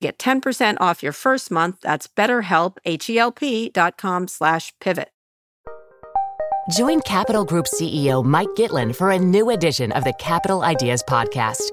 Get 10% off your first month. That's betterhelp, H-E-L-P dot com slash pivot. Join Capital Group CEO Mike Gitlin for a new edition of the Capital Ideas Podcast.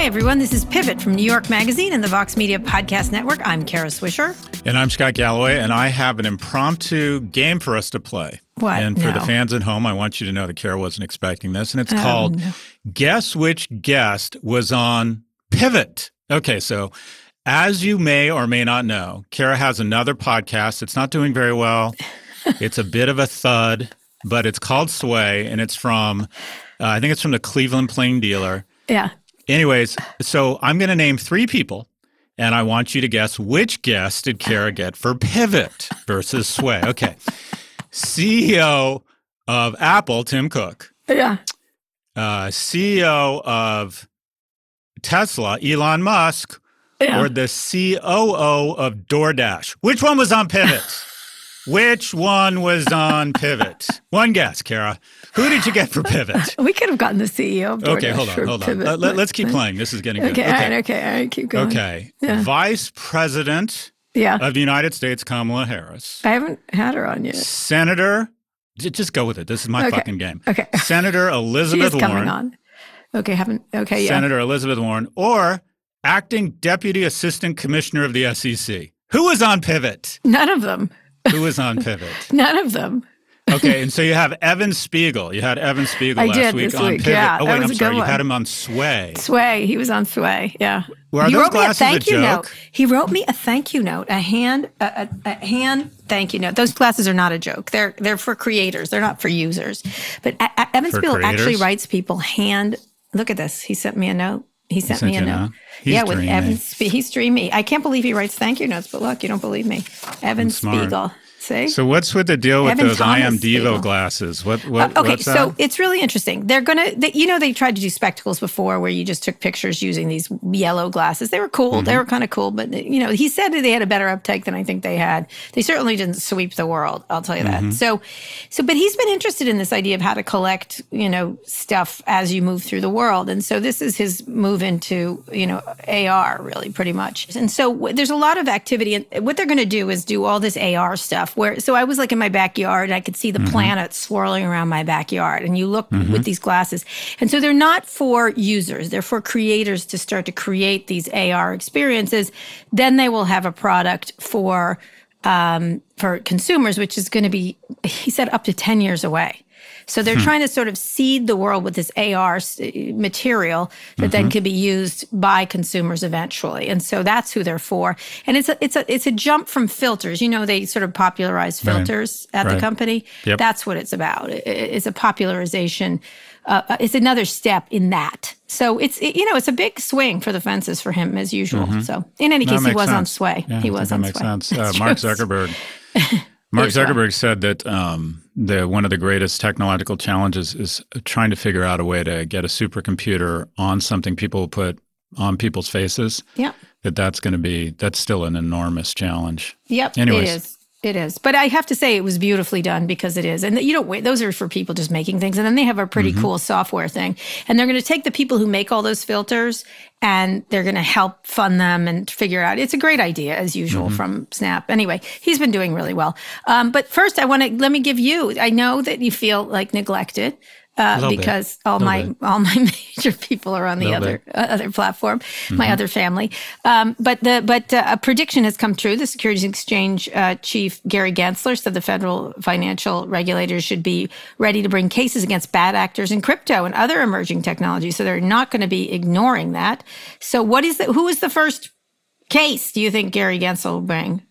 Hi, everyone. This is Pivot from New York Magazine and the Vox Media Podcast Network. I'm Kara Swisher. And I'm Scott Galloway, and I have an impromptu game for us to play. What? And for No. the fans at home, I want you to know that Kara wasn't expecting this, and it's Oh, called no. Guess Which Guest Was on Pivot. Okay, so as you may or may not know, Kara has another podcast. It's not doing very well. it's a bit of a thud, but it's called Sway, and it's from, uh, I think it's from the Cleveland Plain Dealer. Yeah. Anyways, so I'm going to name three people, and I want you to guess which guest did Kara get for Pivot versus Sway. Okay. CEO of Apple, Tim Cook. Yeah. Uh, CEO of Tesla, Elon Musk, Yeah. or the COO of DoorDash. Which one was on Pivot? Which one was on Pivot? One guess, Kara. Who did you get for Pivot? We could have gotten the CEO of Okay, hold on, hold on. Pivot, Let, us keep playing. This is getting good. Okay, all right, okay, all right, keep going. Okay. Yeah. Vice President Yeah. of the United States, Kamala Harris. I haven't had her on yet. Senator, just go with it. This is my Okay. fucking game. Okay. Senator Elizabeth is coming Warren. on. Okay, haven't. Okay, yeah. Senator Elizabeth Warren, or acting Deputy Assistant Commissioner of the SEC. Who was on Pivot? None of them. Who was on Pivot? None of them. Okay, and so you have Evan Spiegel. You had Evan Spiegel I last week on week, Pivot. yeah, oh wait, I'm a sorry. You had him on Sway. Sway. He was on Sway. Yeah. He those wrote me a glasses a thank you joke? note. He wrote me a thank you note, a hand, a, a, a hand thank you note. Those glasses are not a joke. They're they're for creators. They're not for users. But a, a, Evan For Spiegel actually writes people hand. Look at this. He sent me a note. He sent sent me a note. yeah, with. Evan. He's dreamy. I can't believe he writes thank you notes. But look, you don't believe me. Evan. Spiegel. See. So what's with the deal with Evan those I am Devo glasses? What what Uh, okay, so that? it's really interesting. They're gonna, they, you know, they tried to do spectacles before where you just took pictures using these yellow glasses. They were cool. Mm-hmm. They were kind of cool, but you know, he said that they had a better uptake than I think they had. They certainly didn't sweep the world. I'll tell you Mm-hmm. that. So, so, but he's been interested in this idea of how to collect, you know, stuff as you move through the world, and so this is his move into, you know, AR really pretty much. And so w- there's a lot of activity, and what they're going to do is do all this AR stuff. Where so I was like in my backyard, and I could see the Mm-hmm. planets swirling around my backyard, and you look with these glasses, and so they're not for users; they're for creators to start to create these AR experiences. Then they will have a product for um, for consumers, which is going to be, he said, up to 10 years away. So they're trying to sort of seed the world with this AR material that then could be used by consumers eventually. And so that's who they're for. And it's a, it's a, it's a jump from filters. You know, they sort of popularized Right. filters at the company. Yep. That's what it's about. It- It's a popularization. Uh, uh, it's another step in that. So it's, it- you know, it's a big swing for the fences for him as usual. So in any Mm-hmm. That case, he makes was on sway. Yeah, he was that on makes sway. sense. Uh, Mark. Zuckerberg. Mark Zuckerberg said that um, the one of the greatest technological challenges is trying to figure out a way to get a supercomputer on something people put on people's faces. Yep. That that's going to be that's still an enormous challenge. Yep. Anyways. It is. But I have to say it was beautifully done because it is, and you don't wait. Those are for people just making things, and then they have a pretty Mm-hmm. cool software thing, and they're going to take the people who make all those filters, and they're going to help fund them and figure out. It's a great idea as usual Mm-hmm. from Snap. Anyway, he's been doing really well. Um, but first, I want to let me give you. I know that you feel like neglected. Uh, Little bit. because all Little my bit. all my major people are on the Little other. Mm-hmm. uh, other platform, my other family. Um, but the but uh, a prediction has come true. The Securities Exchange uh, chief Gary Gensler said the federal financial regulators should be ready to bring cases against bad actors in crypto and other emerging technologies. So they're not going to be ignoring that. So what is the who is the first case? Do you think Gary Gensler will bring?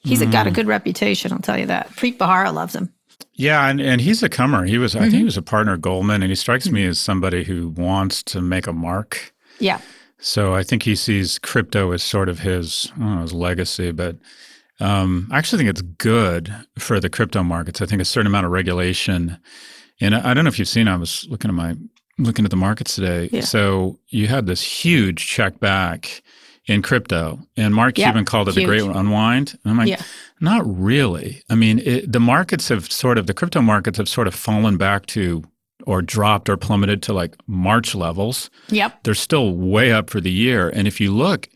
He's got Mm. a good reputation, I'll tell you that. Preet Bharara loves him. Yeah, and, and he's a comer. He was, I think, Mm-hmm. he was a partner at Goldman, and he strikes me as somebody who wants to make a mark. Yeah. So I think he sees crypto as sort of his, know, his legacy. But um, I actually think it's good for the crypto markets. I think a certain amount of regulation, and I, I don't know if you've seen. I was looking at my looking at the markets today. Yeah. So you had this huge check back in crypto, and Mark Yeah, Cuban called it the great unwind. And I'm like, Yeah. Not really. I mean, it, the markets have sort of the crypto markets have sort of fallen back to or dropped or plummeted to like March levels Yep. they're still way up for the year. And if you look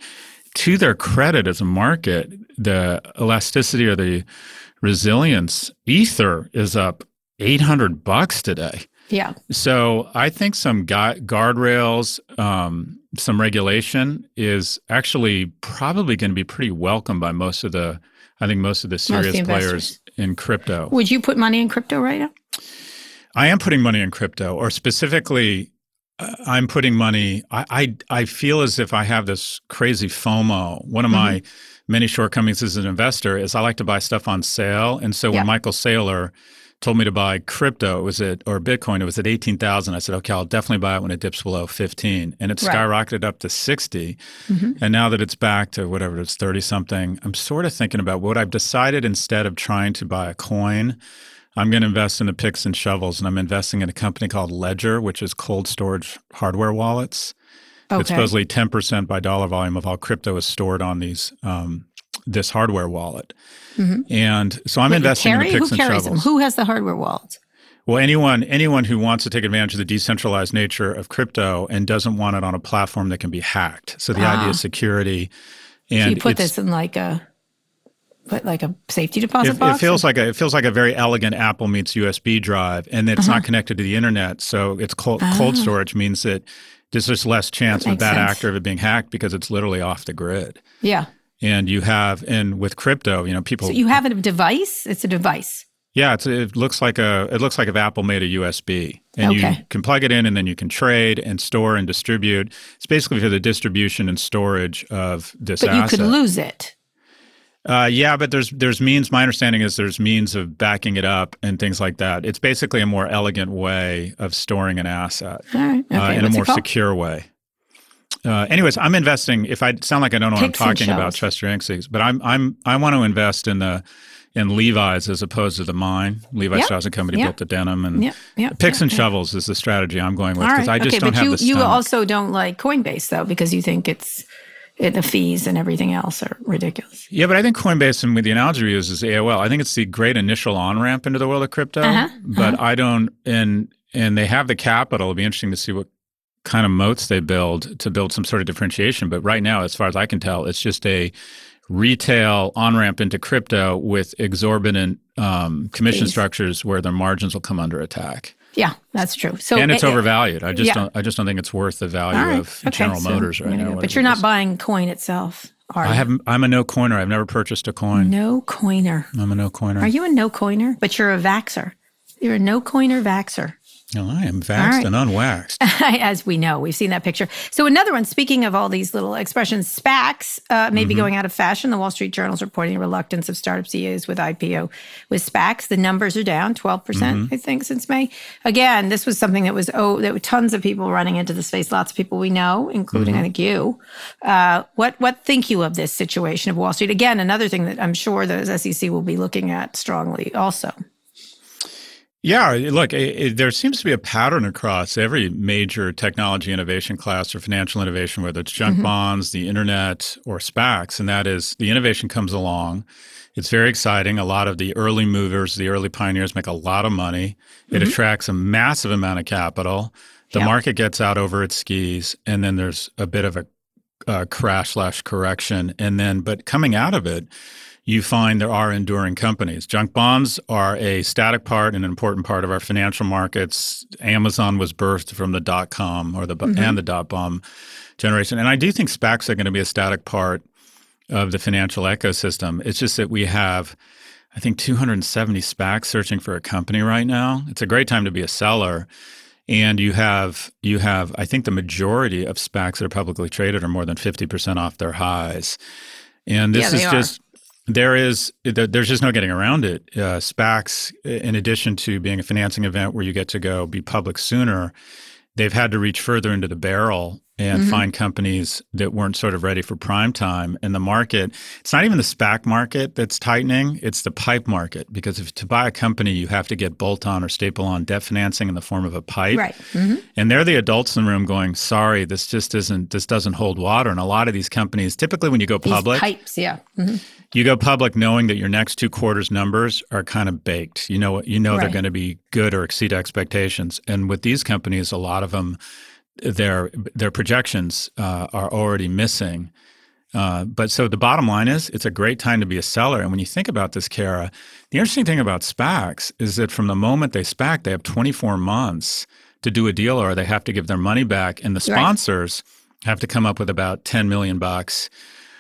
to their credit as a market, the elasticity or the resilience, Ether is up 800 bucks today. Yeah. So I think some gu- guardrails, um, some regulation is actually probably going to be pretty welcome by most of the, I think most of the serious investors. players in crypto. Would you put money in crypto right now? I am putting money in crypto, or specifically, uh, I'm putting money. I, I I feel as if I have this crazy FOMO. One of my Mm-hmm. many shortcomings as an investor is I like to buy stuff on sale, and so Yeah. when Michael Saylor told me to buy crypto, it was at or Bitcoin, it was at eighteen thousand. I said, okay, I'll definitely buy it when it dips below fifteen, and it Right. skyrocketed up to 60 Mhm. And now that it's back to whatever it's thirty something, I'm sort of thinking about what I've decided instead of trying to buy a coin. I'm going to invest in the picks and shovels, and I'm investing in a company called Ledger, which is cold storage hardware wallets. It's Okay. supposedly 10% by dollar volume of all crypto is stored on these um, this hardware wallet. Mhm. And so I'm Wait, investing carry? in the picks Who and carries shovels. them? Who has the hardware wallets? Well, anyone anyone who wants to take advantage of the decentralized nature of crypto and doesn't want it on a platform that can be hacked. So the idea Ah. is security. So And you put this in like a, put like a safety deposit it, box. it feels like a it feels like a very elegant Apple meets USB drive, and it's Uh-huh. not connected to the internet. So it's cold, cold Ah. storage means that there's just less chance of a bad sense. actor of it being hacked because it's literally off the grid. yeah. And you have, and with crypto, you know, people. So you have a device. It's a device. yeah, it's, it looks like a it looks like if Apple made a USB, and you can plug it in, and then you can trade and store and distribute. It's basically for the distribution and storage of this asset. But you could lose it. Uh, yeah, but there's there's means. My understanding is there's means of backing it up and things like that. It's basically a more elegant way of storing an asset right. Okay. uh, in a What's it more secure way. Uh, anyways, I'm investing. If I sound like I don't know what I'm talking about. Chester Yankees, but I'm I'm I want to invest in the in Levi's as opposed to the mine. Levi Yep. Strauss and Company Yep. built the denim and Yep. Yep. picks yep, and shovels is the strategy I'm going with because right. I just okay, don't but have you the you stomach. also don't like Coinbase though because you think it's it, the fees and everything else are ridiculous. Yeah, but I think Coinbase and the analogy we use is AOL. I think it's the great initial on ramp into the world of crypto. Uh-huh, But I don't, and and they have the capital. It'll be interesting to see what kind of moats they build to build some sort of differentiation. But right now, as far as I can tell, it's just a retail on ramp into crypto with exorbitant um, commission Fees. structures where their margins will come under attack. Yeah, that's true. So and it's eh, overvalued. I just yeah. don't. I just don't think it's worth the value right, of okay, General so Motors right now. But you're not buying coin itself, are I haven't. I'm a no coiner. I've never purchased a coin. no coiner. I'm a no coiner. Are you a no coiner? But you're a vaxer. You're a no coiner vaxer. No, I am vaxxed right. and unwaxed. As we know, we've seen that picture. So another one. Speaking of all these little expressions, SPACs uh, may Mm-hmm. be going out of fashion. The Wall Street Journal is reporting reluctance of startup CEOs with IPO with SPACs. The numbers are down 12 percent, Mm-hmm. I think, since May. Again, this was something that was oh, there were tons of people running into the space. Lots of people we know, including Mm-hmm. I think you. Uh, what what think you of this situation of Wall Street? Again, another thing that I'm sure the SEC will be looking at strongly. Also, Yeah, look, it, it, there seems to be a pattern across every major technology innovation class or financial innovation, whether it's junk mm-hmm. bonds, the internet, or SPACs, and that is the innovation comes along. It's very exciting. A lot of the early movers, the early pioneers make a lot of money. It mm-hmm. attracts a massive amount of capital. The yep. market gets out over its skis, and then there's a bit of a uh, crash slash correction. And then, but coming out of it, you find there are enduring companies. Junk bonds are a static part and an important part of our financial markets. Amazon was birthed from the dot com or the mm-hmm. and the dot bomb generation, and I do think SPACs are going to be a static part of the financial ecosystem. It's just that we have. I think 270 SPACs searching for a company right now. It's a great time to be a seller. And you have you have I think the majority of SPACs that are publicly traded are more than 50% off their highs. And this yeah, is just there is there's just no getting around it. Uh, SPACs, in addition to being a financing event where you get to go be public sooner, they've had to reach further into the barrel and mm-hmm. find companies that weren't sort of ready for prime time. And the market, it's not even the SPAC market that's tightening, it's the pipe market. Because if to buy a company, you have to get bolt on or staple on debt financing in the form of a pipe. Right. Mm-hmm. And they're the adults in the room going, sorry, this just isn't, this doesn't hold water. And a lot of these companies, typically when you go public, these pipes, yeah. Mm-hmm. You go public knowing that your next two quarters numbers are kind of baked. You know, you know right. they're going to be good or exceed expectations. And with these companies, a lot of them, their their projections uh, are already missing. Uh, but so the bottom line is, it's a great time to be a seller. And when you think about this, Kara, the interesting thing about SPACs is that from the moment they SPAC, they have 24 months to do a deal, or they have to give their money back, and the sponsors right. have to come up with about 10 million bucks.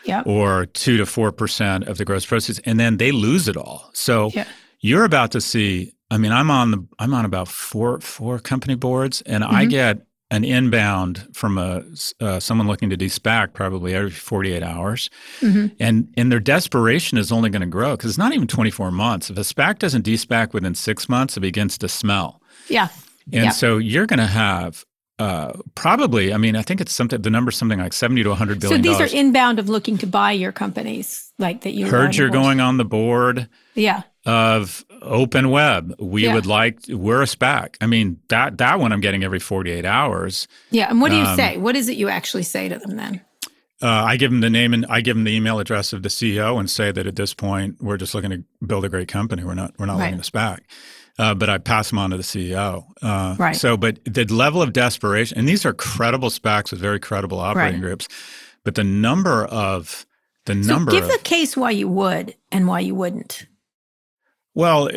Yep. Or two to four percent of the gross proceeds, and then they lose it all. So yeah. you're about to see. I mean, I'm on the I'm on about four four company boards, and mm-hmm. I get an inbound from a uh, someone looking to de-SPAC probably every 48 hours, mm-hmm. and and their desperation is only going to grow because it's not even 24 months. If a SPAC doesn't de-SPAC within six months, it begins to smell. Yeah, and yeah. so you're going to have uh, probably, I mean, I think it's something. The number's something like seventy to one hundred billion. So these are inbound of looking to buy your companies, like that you heard you're going on the board. Yeah. Of open web, we yeah. would like. We're a SPAC. I mean that that one I'm getting every forty eight hours. Yeah, and what do you um, say? What is it you actually say to them then? Uh, I give them the name and I give them the email address of the CEO and say that at this point we're just looking to build a great company. We're not we're not right. looking to SPAC uh, but I pass them on to the CEO. Uh, right. So, but the level of desperation, and these are credible SPACs with very credible operating right. groups, but the number of the so number. Give of, the case why you would and why you wouldn't. Well,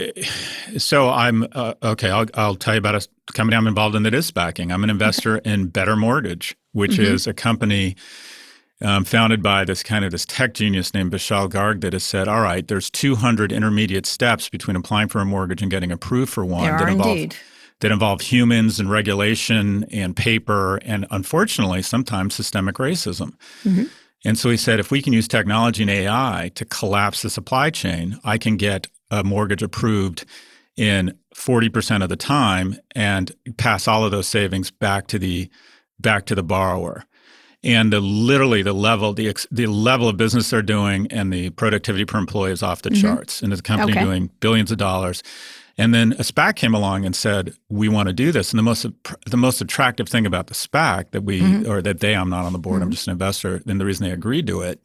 so I'm uh, okay. I'll, I'll tell you about a company I'm involved in that is SPACing. I'm an investor in Better Mortgage, which mm-hmm. is a company um, founded by this kind of this tech genius named Vishal Garg that has said, all right, there's 200 intermediate steps between applying for a mortgage and getting approved for one. There that are involve, indeed. That involve humans and regulation and paper and unfortunately sometimes systemic racism. Mm-hmm. And so he said, if we can use technology and AI to collapse the supply chain, I can get a mortgage approved in 40% of the time and pass all of those savings back to the back to the borrower and the, literally the level the the level of business they're doing and the productivity per employee is off the mm-hmm. charts and the company okay. doing billions of dollars and then a SPAC came along and said we want to do this and the most the most attractive thing about the SPAC that we mm-hmm. or that they I'm not on the board mm-hmm. I'm just an investor and the reason they agreed to it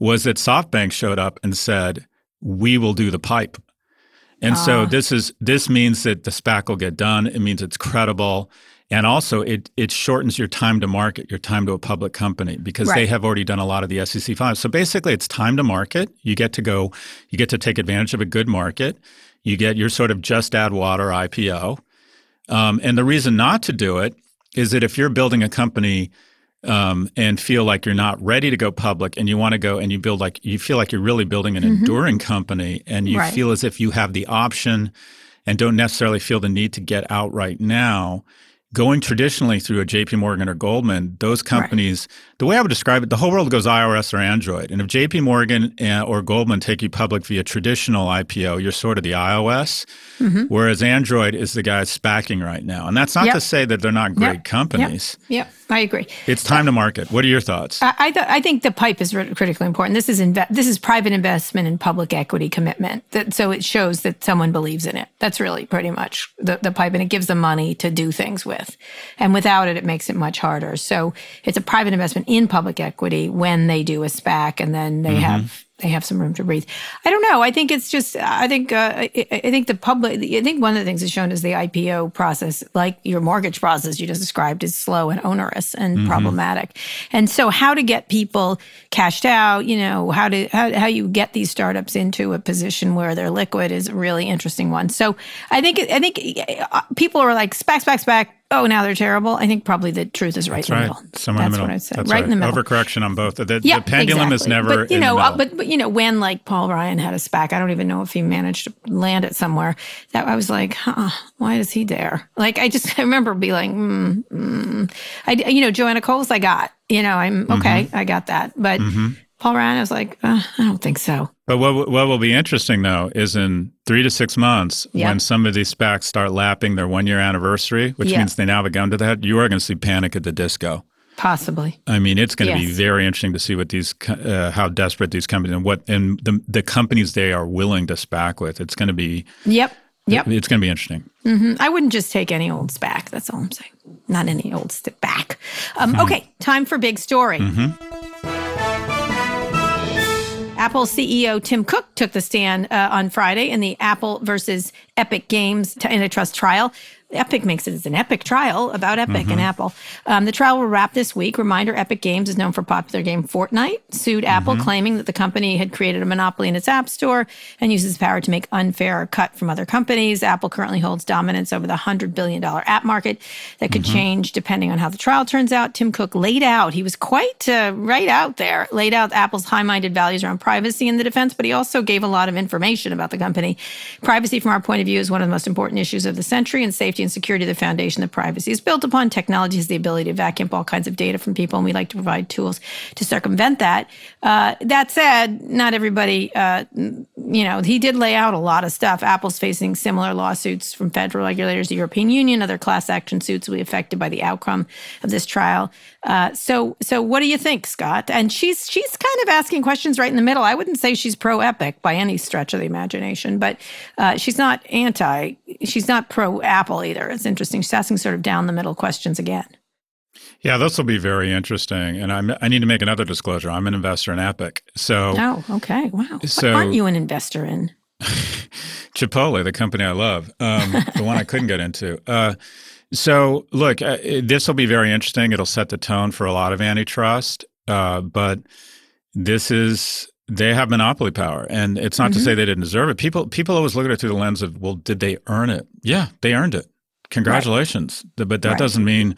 was that SoftBank showed up and said we will do the pipe and so ah. this is this means that the SPAC will get done it means it's credible and also, it it shortens your time to market, your time to a public company, because right. they have already done a lot of the SEC filings. So basically, it's time to market. You get to go, you get to take advantage of a good market. You get your sort of just add water IPO. Um, and the reason not to do it is that if you're building a company um, and feel like you're not ready to go public and you want to go and you build like you feel like you're really building an mm-hmm. enduring company and you right. feel as if you have the option and don't necessarily feel the need to get out right now going traditionally through a JP Morgan or Goldman, those companies, right. The way I would describe it, the whole world goes iOS or Android. And if JP Morgan uh, or Goldman take you public via traditional IPO, you're sort of the iOS, mm-hmm. whereas Android is the guy spacking right now. And that's not yep. to say that they're not great yep. companies. Yep. yep. I agree. It's time to market. What are your thoughts? I I, th- I think the pipe is critically important. This is inve- this is private investment and public equity commitment. That, so it shows that someone believes in it. That's really pretty much the, the pipe, and it gives them money to do things with. And without it, it makes it much harder. So it's a private investment in public equity when they do a SPAC, and then they mm-hmm. have they have some room to breathe. I don't know. I think it's just. I think. Uh, I, I, think the public. I think one of the things that's shown is the IPO process, like your mortgage process you just described, is slow and onerous and mm-hmm. problematic. And so, how to get people cashed out? You know, how to how how you get these startups into a position where they're liquid is a really interesting one. So, I think I think uh, people are like SPAC, SPAC, SPAC oh, now they're terrible. I think probably the truth is right That's in the right. middle. Somewhere That's in the middle. what I'd say. That's right, in the middle. Overcorrection on both. The, yeah, the pendulum exactly. is never. But you know, uh, but, but you know, when like Paul Ryan had a SPAC, I don't even know if he managed to land it somewhere. That I was like, huh, why is he there? Like, I just I remember being like, mm, mm. I you know, Joanna Coles, I got. You know, I'm okay. Mm-hmm. I got that, but. Mm-hmm. Paul Ryan, I was like, uh, I don't think so. But what what will be interesting though is in three to six months yep. when some of these SPACs start lapping their one year anniversary, which yep. means they now have a gun to that, you are going to see panic at the disco. Possibly. I mean, it's going to yes. be very interesting to see what these, uh, how desperate these companies and what, and the the companies they are willing to SPAC with. It's going to be. Yep. Yep. It's going to be interesting. Mm-hmm. I wouldn't just take any old SPAC. That's all I'm saying. Not any old SPAC. Um, mm-hmm. Okay, time for big story. Mm-hmm. Apple CEO Tim Cook took the stand uh, on Friday in the Apple versus Epic Games antitrust trial. Epic makes it as an epic trial about Epic mm-hmm. and Apple. Um, the trial will wrap this week. Reminder Epic Games is known for popular game Fortnite, sued Apple, mm-hmm. claiming that the company had created a monopoly in its App Store and uses power to make unfair cut from other companies. Apple currently holds dominance over the $100 billion app market that could mm-hmm. change depending on how the trial turns out. Tim Cook laid out, he was quite uh, right out there, laid out Apple's high minded values around privacy in the defense, but he also gave a lot of information about the company. Privacy, from our point of view, is one of the most important issues of the century, and safety safety and security of the foundation that privacy is built upon. Technology has the ability to vacuum all kinds of data from people, and we like to provide tools to circumvent that. Uh, that said, not everybody, uh, you know, he did lay out a lot of stuff. Apple's facing similar lawsuits from federal regulators, the European Union, other class action suits will be affected by the outcome of this trial. Uh, so, so what do you think, Scott? And she's she's kind of asking questions right in the middle. I wouldn't say she's pro Epic by any stretch of the imagination, but uh, she's not anti. She's not pro Apple either. It's interesting. She's asking sort of down the middle questions again. Yeah, this will be very interesting. And I'm, I need to make another disclosure. I'm an investor in Epic. So, oh, okay, wow. So, what aren't you an investor in? Chipotle, the company I love, um, the one I couldn't get into. Uh, so, look, uh, this will be very interesting. It'll set the tone for a lot of antitrust, uh, but this is they have monopoly power, and it's not mm-hmm. to say they didn't deserve it. People people always look at it through the lens of, well, did they earn it? Yeah, they earned it. Congratulations, right. but that right. doesn't mean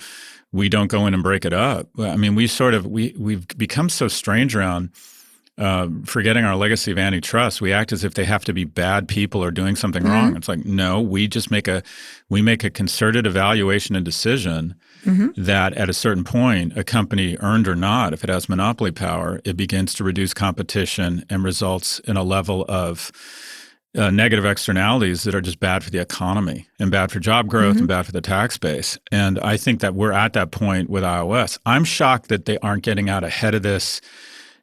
we don't go in and break it up. I mean, we sort of we we've become so strange around uh, forgetting our legacy of antitrust, we act as if they have to be bad people or doing something mm-hmm. wrong. It's like no, we just make a we make a concerted evaluation and decision mm-hmm. that at a certain point, a company earned or not, if it has monopoly power, it begins to reduce competition and results in a level of uh, negative externalities that are just bad for the economy and bad for job growth mm-hmm. and bad for the tax base. And I think that we're at that point with iOS. I'm shocked that they aren't getting out ahead of this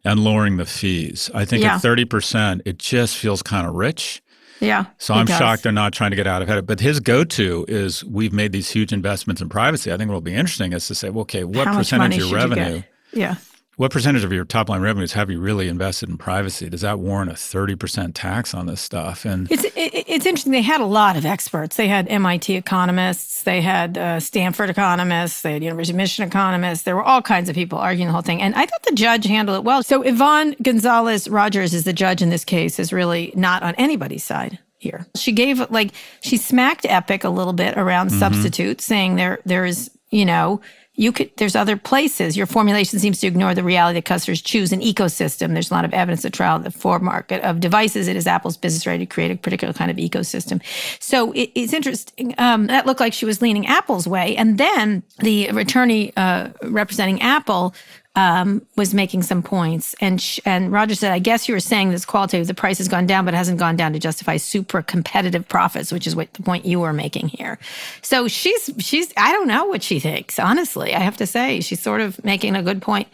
and lowering the fees. I think yeah. at 30%, it just feels kind of rich. Yeah. So I'm does. shocked they're not trying to get out ahead of it. But his go to is we've made these huge investments in privacy. I think what will be interesting is to say, well, okay, what How percentage of your revenue? You yeah. What percentage of your top line revenues have you really invested in privacy? Does that warrant a 30% tax on this stuff? And it's, it, it's interesting. They had a lot of experts. They had MIT economists, they had uh, Stanford economists, they had University of Michigan economists. There were all kinds of people arguing the whole thing. And I thought the judge handled it well. So Yvonne Gonzalez Rogers is the judge in this case, is really not on anybody's side here. She gave like she smacked Epic a little bit around mm-hmm. substitutes, saying there there is, you know, you could there's other places. Your formulation seems to ignore the reality that customers choose an ecosystem. There's a lot of evidence to trial the for market of devices. It is apple's business right to create a particular kind of ecosystem. So it, it's interesting um, that looked like she was leaning apple's way. And then the attorney uh, representing apple um, was making some points, and sh- and Roger said, "I guess you were saying this qualitative. The price has gone down, but it hasn't gone down to justify super competitive profits, which is what the point you were making here." So she's she's I don't know what she thinks. Honestly, I have to say she's sort of making a good point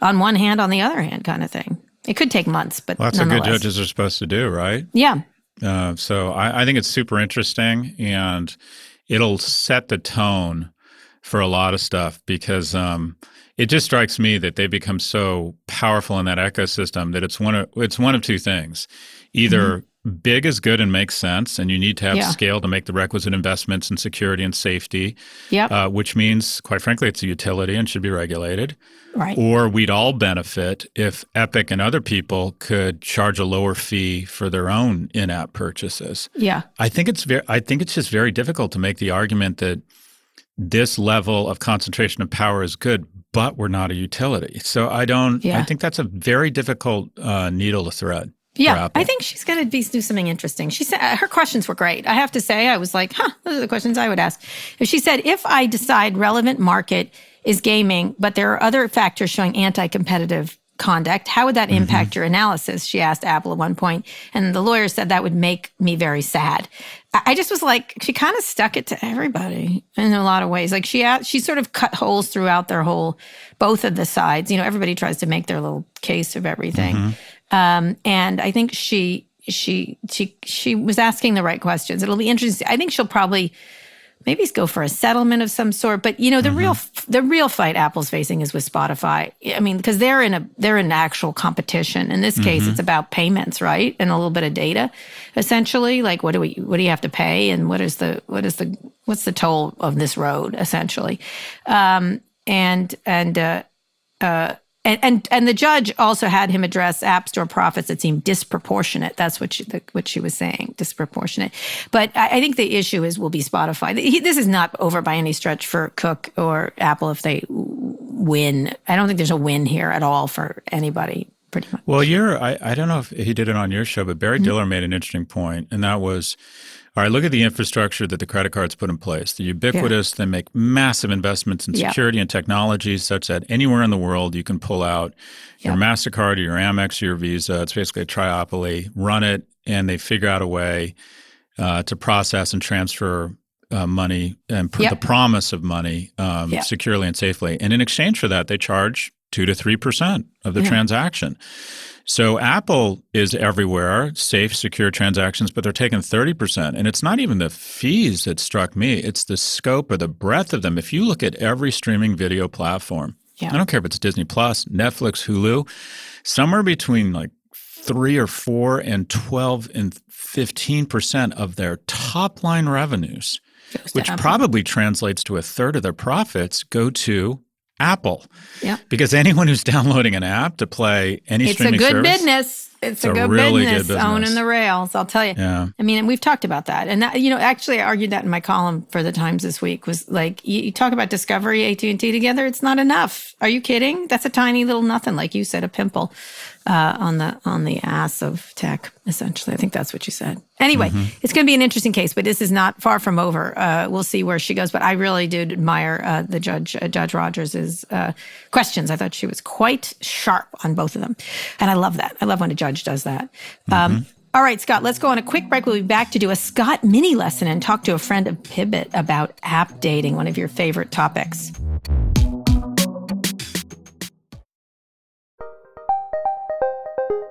on one hand, on the other hand, kind of thing. It could take months, but well, that's what good judges are supposed to do, right? Yeah. Uh, so I, I think it's super interesting, and it'll set the tone for a lot of stuff because. Um, it just strikes me that they've become so powerful in that ecosystem that it's one of it's one of two things. Either mm-hmm. big is good and makes sense, and you need to have yeah. scale to make the requisite investments in security and safety. Yeah. Uh, which means, quite frankly, it's a utility and should be regulated. Right. Or we'd all benefit if Epic and other people could charge a lower fee for their own in-app purchases. Yeah. I think it's very. I think it's just very difficult to make the argument that this level of concentration of power is good, but we're not a utility. So I don't. Yeah. I think that's a very difficult uh, needle to thread. Yeah, I think she's going to be do something interesting. She said her questions were great. I have to say, I was like, "Huh, those are the questions I would ask." If she said, "If I decide relevant market is gaming, but there are other factors showing anti-competitive conduct. How would that mm-hmm. impact mm-hmm. your analysis? She asked Apple at one point, and the lawyer said that would make me very sad. I just was like, she kind of stuck it to everybody in a lot of ways. Like she she sort of cut holes throughout their whole, both of the sides. You know, everybody tries to make their little case of everything, mm-hmm. um, and I think she she she she was asking the right questions. It'll be interesting. I think she'll probably maybe go for a settlement of some sort. But you know, the mm-hmm. real the real fight Apple's facing is with Spotify. I mean, because they're in a they're in actual competition. In this case, mm-hmm. it's about payments, right, and a little bit of data, essentially. Like, what do we what do you have to pay, and what is the what is the what's the toll of this road, essentially, um, and and uh, uh, and, and and the judge also had him address app store profits that seemed disproportionate. That's what she, the, what she was saying, disproportionate. But I, I, think the issue is will be Spotify. He, this is not over by any stretch for Cook or Apple if they win. I don't think there's a win here at all for anybody. Pretty much. Well, you're. I, I don't know if he did it on your show, but Barry mm-hmm. Diller made an interesting point, and that was all right, look at the infrastructure that the credit cards put in place. They're ubiquitous, yeah. they make massive investments in security yeah. and technology such that anywhere in the world you can pull out your MasterCard or your Amex or your Visa. It's basically a triopoly, run it, and they figure out a way uh, to process and transfer uh, money and pr- yep. the promise of money um, yep. securely and safely. And in exchange for that, they charge two to three percent of the transaction. So Apple is everywhere, safe, secure transactions, but they're taking 30%. And it's not even the fees that struck me, it's the scope or the breadth of them. If you look at every streaming video platform, yeah. I don't care if it's Disney Plus, Netflix, Hulu, somewhere between like three or four and 12 and 15% of their top line revenues, which probably translates to a third of their profits, go to Apple. Yeah. Because anyone who's downloading an app to play any it's streaming service. It's a good business. It's, a, good, really business, good business owning the rails. I'll tell you. Yeah. I mean, and we've talked about that, and that, you know, actually, I argued that in my column for the Times this week. Was like, you, you talk about Discovery, AT and T together. It's not enough. Are you kidding? That's a tiny little nothing, like you said, a pimple uh, on the on the ass of tech. Essentially, I think that's what you said. Anyway, mm-hmm. it's going to be an interesting case, but this is not far from over. Uh, we'll see where she goes. But I really did admire uh, the judge, uh, Judge Rogers's uh, questions. I thought she was quite sharp on both of them, and I love that. I love when a judge does that. Um, mm-hmm. all right, Scott, let's go on a quick break. We'll be back to do a Scott mini lesson and talk to a friend of Pivot about app dating, one of your favorite topics.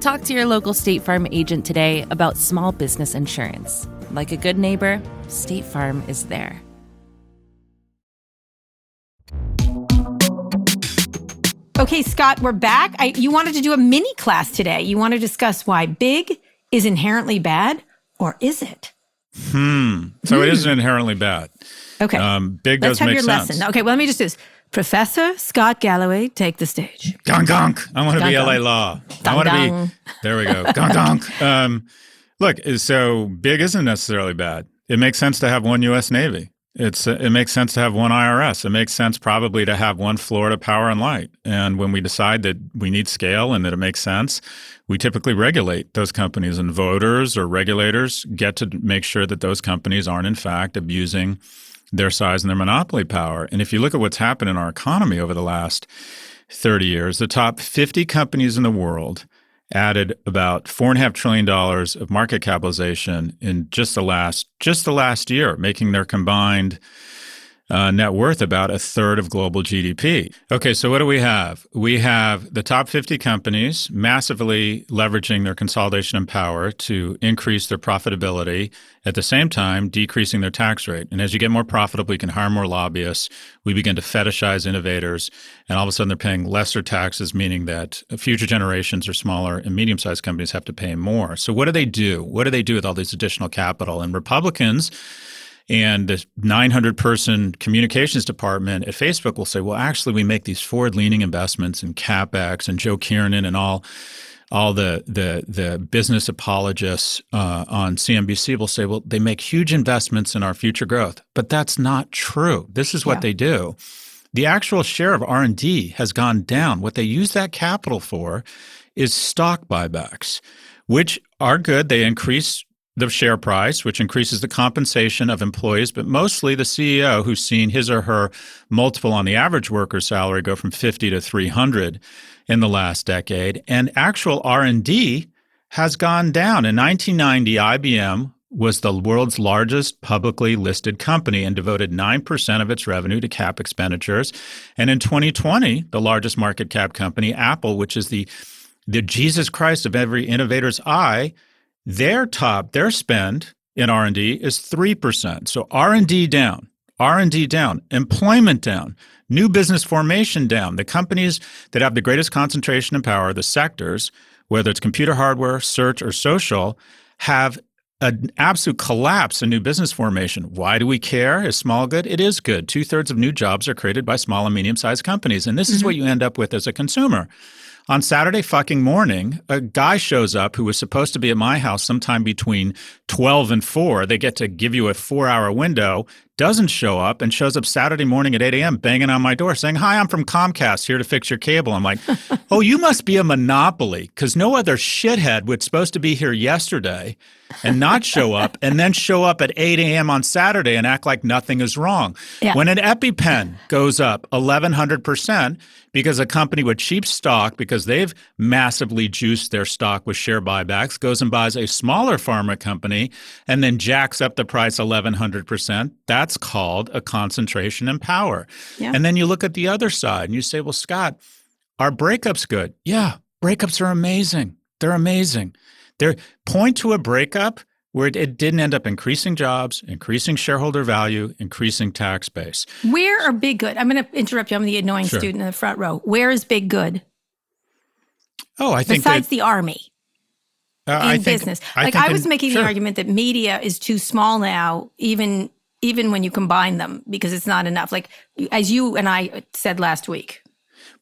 Talk to your local State Farm agent today about small business insurance. Like a good neighbor, State Farm is there. Okay, Scott, we're back. I, you wanted to do a mini class today. You want to discuss why big is inherently bad, or is it? Hmm. So it isn't inherently bad. Okay. Um, big Let's does have make your sense. lesson. Okay, well, let me just do this. Professor Scott Galloway, take the stage. Gong gong. I want to be LA. Law. I want to be. There we go. Gong gong. Um, look, so big isn't necessarily bad. It makes sense to have one U.S. Navy. It's it makes sense to have one IRS. It makes sense probably to have one Florida Power and Light. And when we decide that we need scale and that it makes sense, we typically regulate those companies, and voters or regulators get to make sure that those companies aren't in fact abusing their size and their monopoly power. And if you look at what's happened in our economy over the last 30 years, the top 50 companies in the world added about four and a half trillion dollars of market capitalization in just the last just the last year, making their combined uh, net worth about a third of global GDP. Okay, so what do we have? We have the top 50 companies massively leveraging their consolidation and power to increase their profitability, at the same time, decreasing their tax rate. And as you get more profitable, you can hire more lobbyists. We begin to fetishize innovators, and all of a sudden they're paying lesser taxes, meaning that future generations or smaller and medium sized companies have to pay more. So, what do they do? What do they do with all this additional capital? And Republicans, and the 900 person communications department at Facebook will say, well, actually, we make these forward leaning investments in CapEx and Joe Kernen and all. All the the the business apologists uh, on CNBC will say, "Well, they make huge investments in our future growth," but that's not true. This is what Yeah. they do. The actual share of R and D has gone down. What they use that capital for is stock buybacks, which are good. They increase the share price, which increases the compensation of employees, but mostly the CEO who's seen his or her multiple on the average worker's salary go from 50 to 300 in the last decade. And actual R&D has gone down. In 1990, IBM was the world's largest publicly listed company and devoted 9% of its revenue to cap expenditures. And in 2020, the largest market cap company, Apple, which is the the Jesus Christ of every innovator's eye, their top their spend in R&D is 3%. So R&D down, R&D down, employment down, new business formation down. The companies that have the greatest concentration and power, the sectors, whether it's computer hardware, search or social, have an absolute collapse in new business formation. Why do we care? Is small good? It is good. Two thirds of new jobs are created by small and medium sized companies. And this is mm-hmm. what you end up with as a consumer. On Saturday fucking morning, a guy shows up who was supposed to be at my house sometime between 12 and 4. They get to give you a four hour window, doesn't show up, and shows up Saturday morning at 8 a.m. banging on my door saying, Hi, I'm from Comcast here to fix your cable. I'm like, Oh, you must be a monopoly because no other shithead was supposed to be here yesterday and not show up and then show up at 8 a.m. on Saturday and act like nothing is wrong. Yeah. When an EpiPen goes up 1,100% because a company with cheap stock, because they've massively juiced their stock with share buybacks, goes and buys a smaller pharma company and then jacks up the price 1,100%, that's called a concentration in power. Yeah. And then you look at the other side and you say, well, Scott, are breakups good? Yeah, breakups are amazing. They're amazing. They're point to a breakup where it, didn't end up increasing jobs, increasing shareholder value, increasing tax base. Where are big good? I'm going to interrupt you. I'm the annoying Sure. student in the front row. Where is big good Oh, I think besides that, the army uh, in I think, business? like think I was in- making sure. the argument that media is too small now, even even when you combine them, because it's not enough. Like as you and I said last week.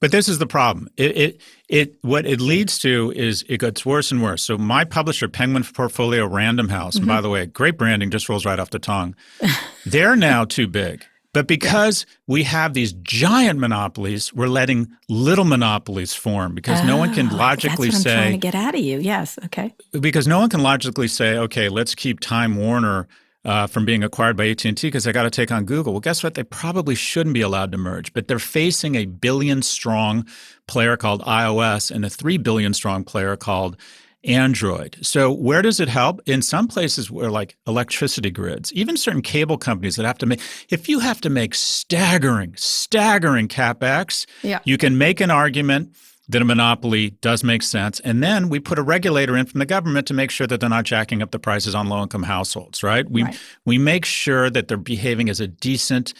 But this is the problem. It, it it what it leads to is it gets worse and worse. So my publisher, Penguin Portfolio Random House, and by mm-hmm. the way, great branding, just rolls right off the tongue. They're now too big. But because we have these giant monopolies, we're letting little monopolies form because no one can Oh, logically that's what I'm trying to get out of you. Yes. Okay. because no one can logically say, okay, let's keep Time Warner uh, from being acquired by AT&T because they got to take on Google. Well, guess what? They probably shouldn't be allowed to merge, but they're facing a billion strong player called iOS and a 3 billion strong player called Android. So where does it help? In some places where like electricity grids, even certain cable companies that have to make if you have to make staggering, staggering capex, Yeah. you can make an argument that a monopoly does make sense. And then we put a regulator in from the government to make sure that they're not jacking up the prices on low income households, right? We Right. we make sure that they're behaving as a decent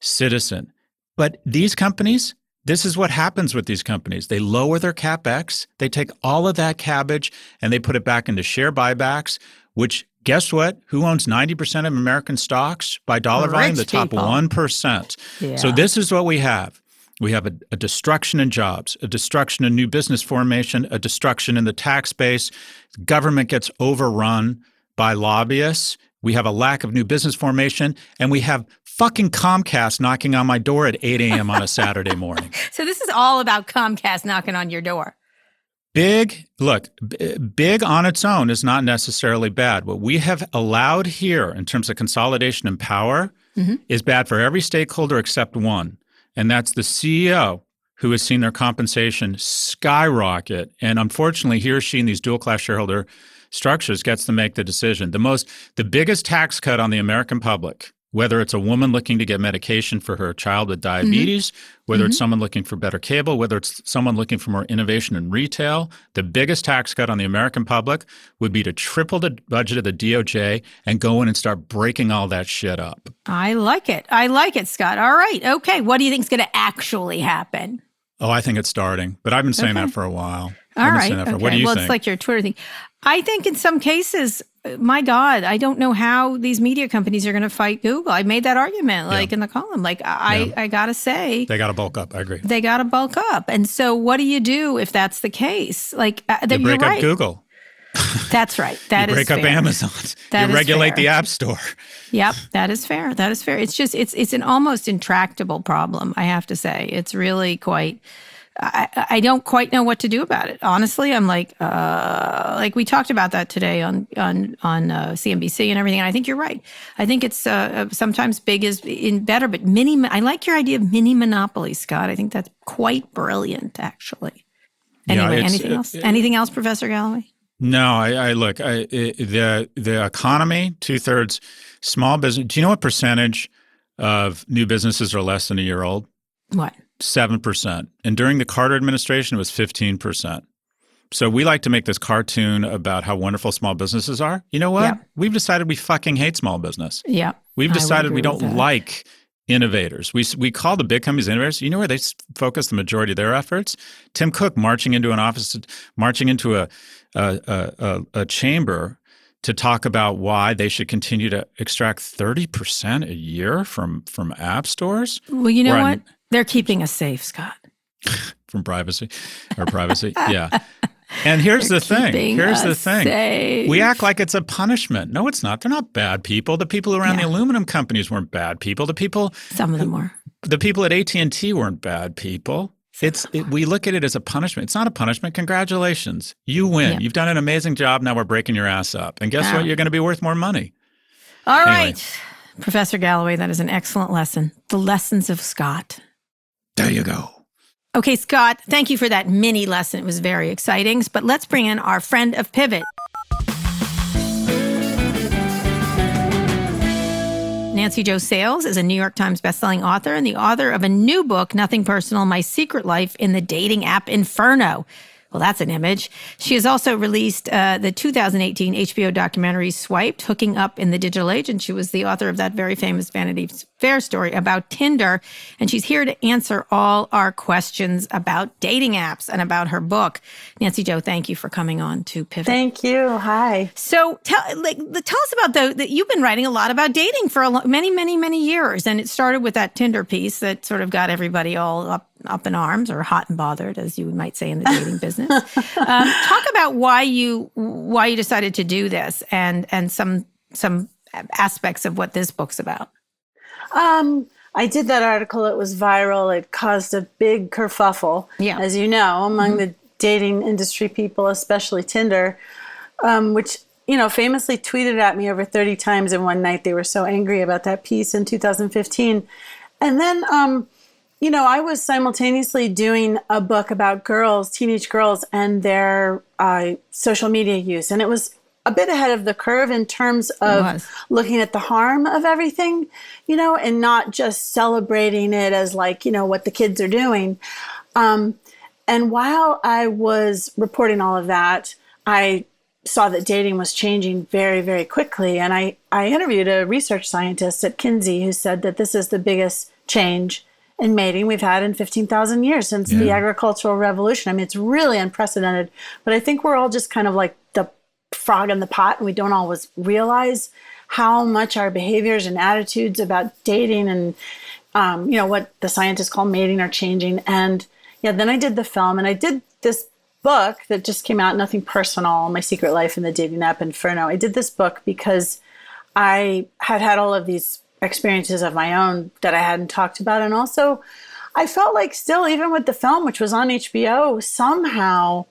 citizen. But these companies, this is what happens with these companies. They lower their capex, they take all of that cabbage and they put it back into share buybacks, which guess what? Who owns 90% of American stocks by dollar volume? The top people. 1%. So this is what we have. We have a, a destruction in jobs, a destruction in new business formation, a destruction in the tax base. Government gets overrun by lobbyists. We have a lack of new business formation, and we have fucking Comcast knocking on my door at 8 a.m. on a Saturday morning. So this is all about Comcast knocking on your door. Big, look, b- big on its own is not necessarily bad. What we have allowed here in terms of consolidation and power Mm-hmm. is bad for every stakeholder except one, and that's the CEO who has seen their compensation skyrocket. And unfortunately, he or she in these dual class shareholder structures gets to make the decision. The most, the biggest tax cut on the American public, whether it's a woman looking to get medication for her child with mm-hmm. diabetes, whether it's mm-hmm. someone looking for better cable, whether it's someone looking for more innovation in retail, the biggest tax cut on the American public would be to triple the budget of the DOJ and go in and start breaking all that shit up. I like it. I like it, Scott. All right. Okay. What do you think is going to actually happen? Oh, I think it's starting, but I've been saying Okay. that for a while. All right. I've been right. saying that for- Okay. What do you well, think? it's like your Twitter thing. I think in some cases, uh, my God, I don't know how these media companies are going to fight Google. I made that argument, like in the column. Like I, Yeah. I gotta say, they got to bulk up. I agree. they got to bulk up. And so, what do you do if that's the case? Like uh, that, You break up right. Google. That's right. That you is break up. Amazon. That you regulate fair. the App Store. Yep, that is fair. That is fair. It's just it's it's an almost intractable problem. I have to say, it's really quite. I, I don't quite know what to do about it. Honestly, I'm like, uh, like we talked about that today on on on uh, CNBC and everything. And I think you're right. I think it's uh, sometimes big is in better, but mini. I like your idea of mini monopoly, Scott. I think that's quite brilliant, actually. Anyway, it's- anything it- else? it- anything else, Professor Galloway? No, I, I look. I, it, the the economy two thirds small business. Do you know what percentage of new businesses are less than a year old? What? Seven percent. And during the Carter administration, it was fifteen percent. So we like to make this cartoon about how wonderful small businesses are. You know what? Yeah. We've decided we fucking hate small business. Yeah, We've decided we don't like innovators. We we call the big companies innovators. You know where they focus the majority of their efforts? Tim Cook marching into an office, marching into a a, a, a, chamber to talk about why they should continue to extract thirty percent a year from from app stores Well, you know what? I'm- They're keeping us safe, Scott. from privacy or privacy. yeah. And here's the thing. Here's the thing. safe. We act like it's a punishment. No, it's not. They're not bad people. The people around Yeah. the aluminum companies weren't bad people. The people Some of them were. the people at AT&T weren't bad people. It's it, we look at it as a punishment. It's not a punishment. Congratulations. You win. Yeah. You've done an amazing job. Now we're breaking your ass up. And guess what? You're going to be worth more money. All right, Anyway. Professor Galloway, that is an excellent lesson. The lessons of Scott. There you go. Okay, Scott, thank you for that mini lesson. It was very exciting. But let's bring in our friend of Pivot. Nancy Jo Sales is a New York Times bestselling author and the author of a new book, Nothing Personal My Secret Life in the Dating App Inferno. Well, that's an image. She has also released uh, the 2018 HBO documentary Swiped, Hooking Up in the Digital Age. And she was the author of that very famous Vanity Fair story about Tinder. And she's here to answer all our questions about dating apps and about her book. Nancy Jo, thank you for coming on to Pivot. Thank you. Hi. So tell like the- tell us about the that you've been writing a lot about dating for a lo- many many many years, and it started with that Tinder piece that sort of got everybody all up up in arms or hot and bothered, as you might say in the dating business. Um, talk about why you why you decided to do this and and some some aspects of what this book's about. Um, I did that article. It was viral. It caused a big kerfuffle, Yeah. as you know, among the dating industry people, especially Tinder, um, which you know, famously tweeted at me over 30 times in one night. They were so angry about that piece in 2015. And then, um, you know, I was simultaneously doing a book about girls, teenage girls, and their uh, social media use. And it was a bit ahead of the curve in terms of looking at the harm of everything, you know, and not just celebrating it as like, you know, what the kids are doing. Um, and while I was reporting all of that, I saw that dating was changing very, very quickly. And I, I interviewed a research scientist at Kinsey who said that this is the biggest change in mating we've had in 15,000 years since yeah. the agricultural revolution. I mean, it's really unprecedented. But I think we're all just kind of like the frog in the pot and we don't always realize how much our behaviors and attitudes about dating and, um, you know, what the scientists call mating are changing. And yeah, then I did the film and I did this book that just came out, Nothing Personal My Secret Life in the Dating App Inferno. I did this book because I had had all of these experiences of my own that I hadn't talked about. And also, I felt like still, even with the film, which was on HBO, somehow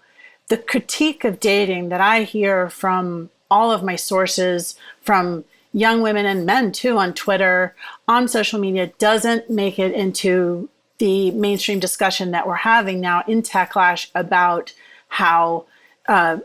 the critique of dating that I hear from all of my sources, from young women and men too on Twitter, on social media, doesn't make it into the mainstream discussion that we're having now in Techlash about how uh,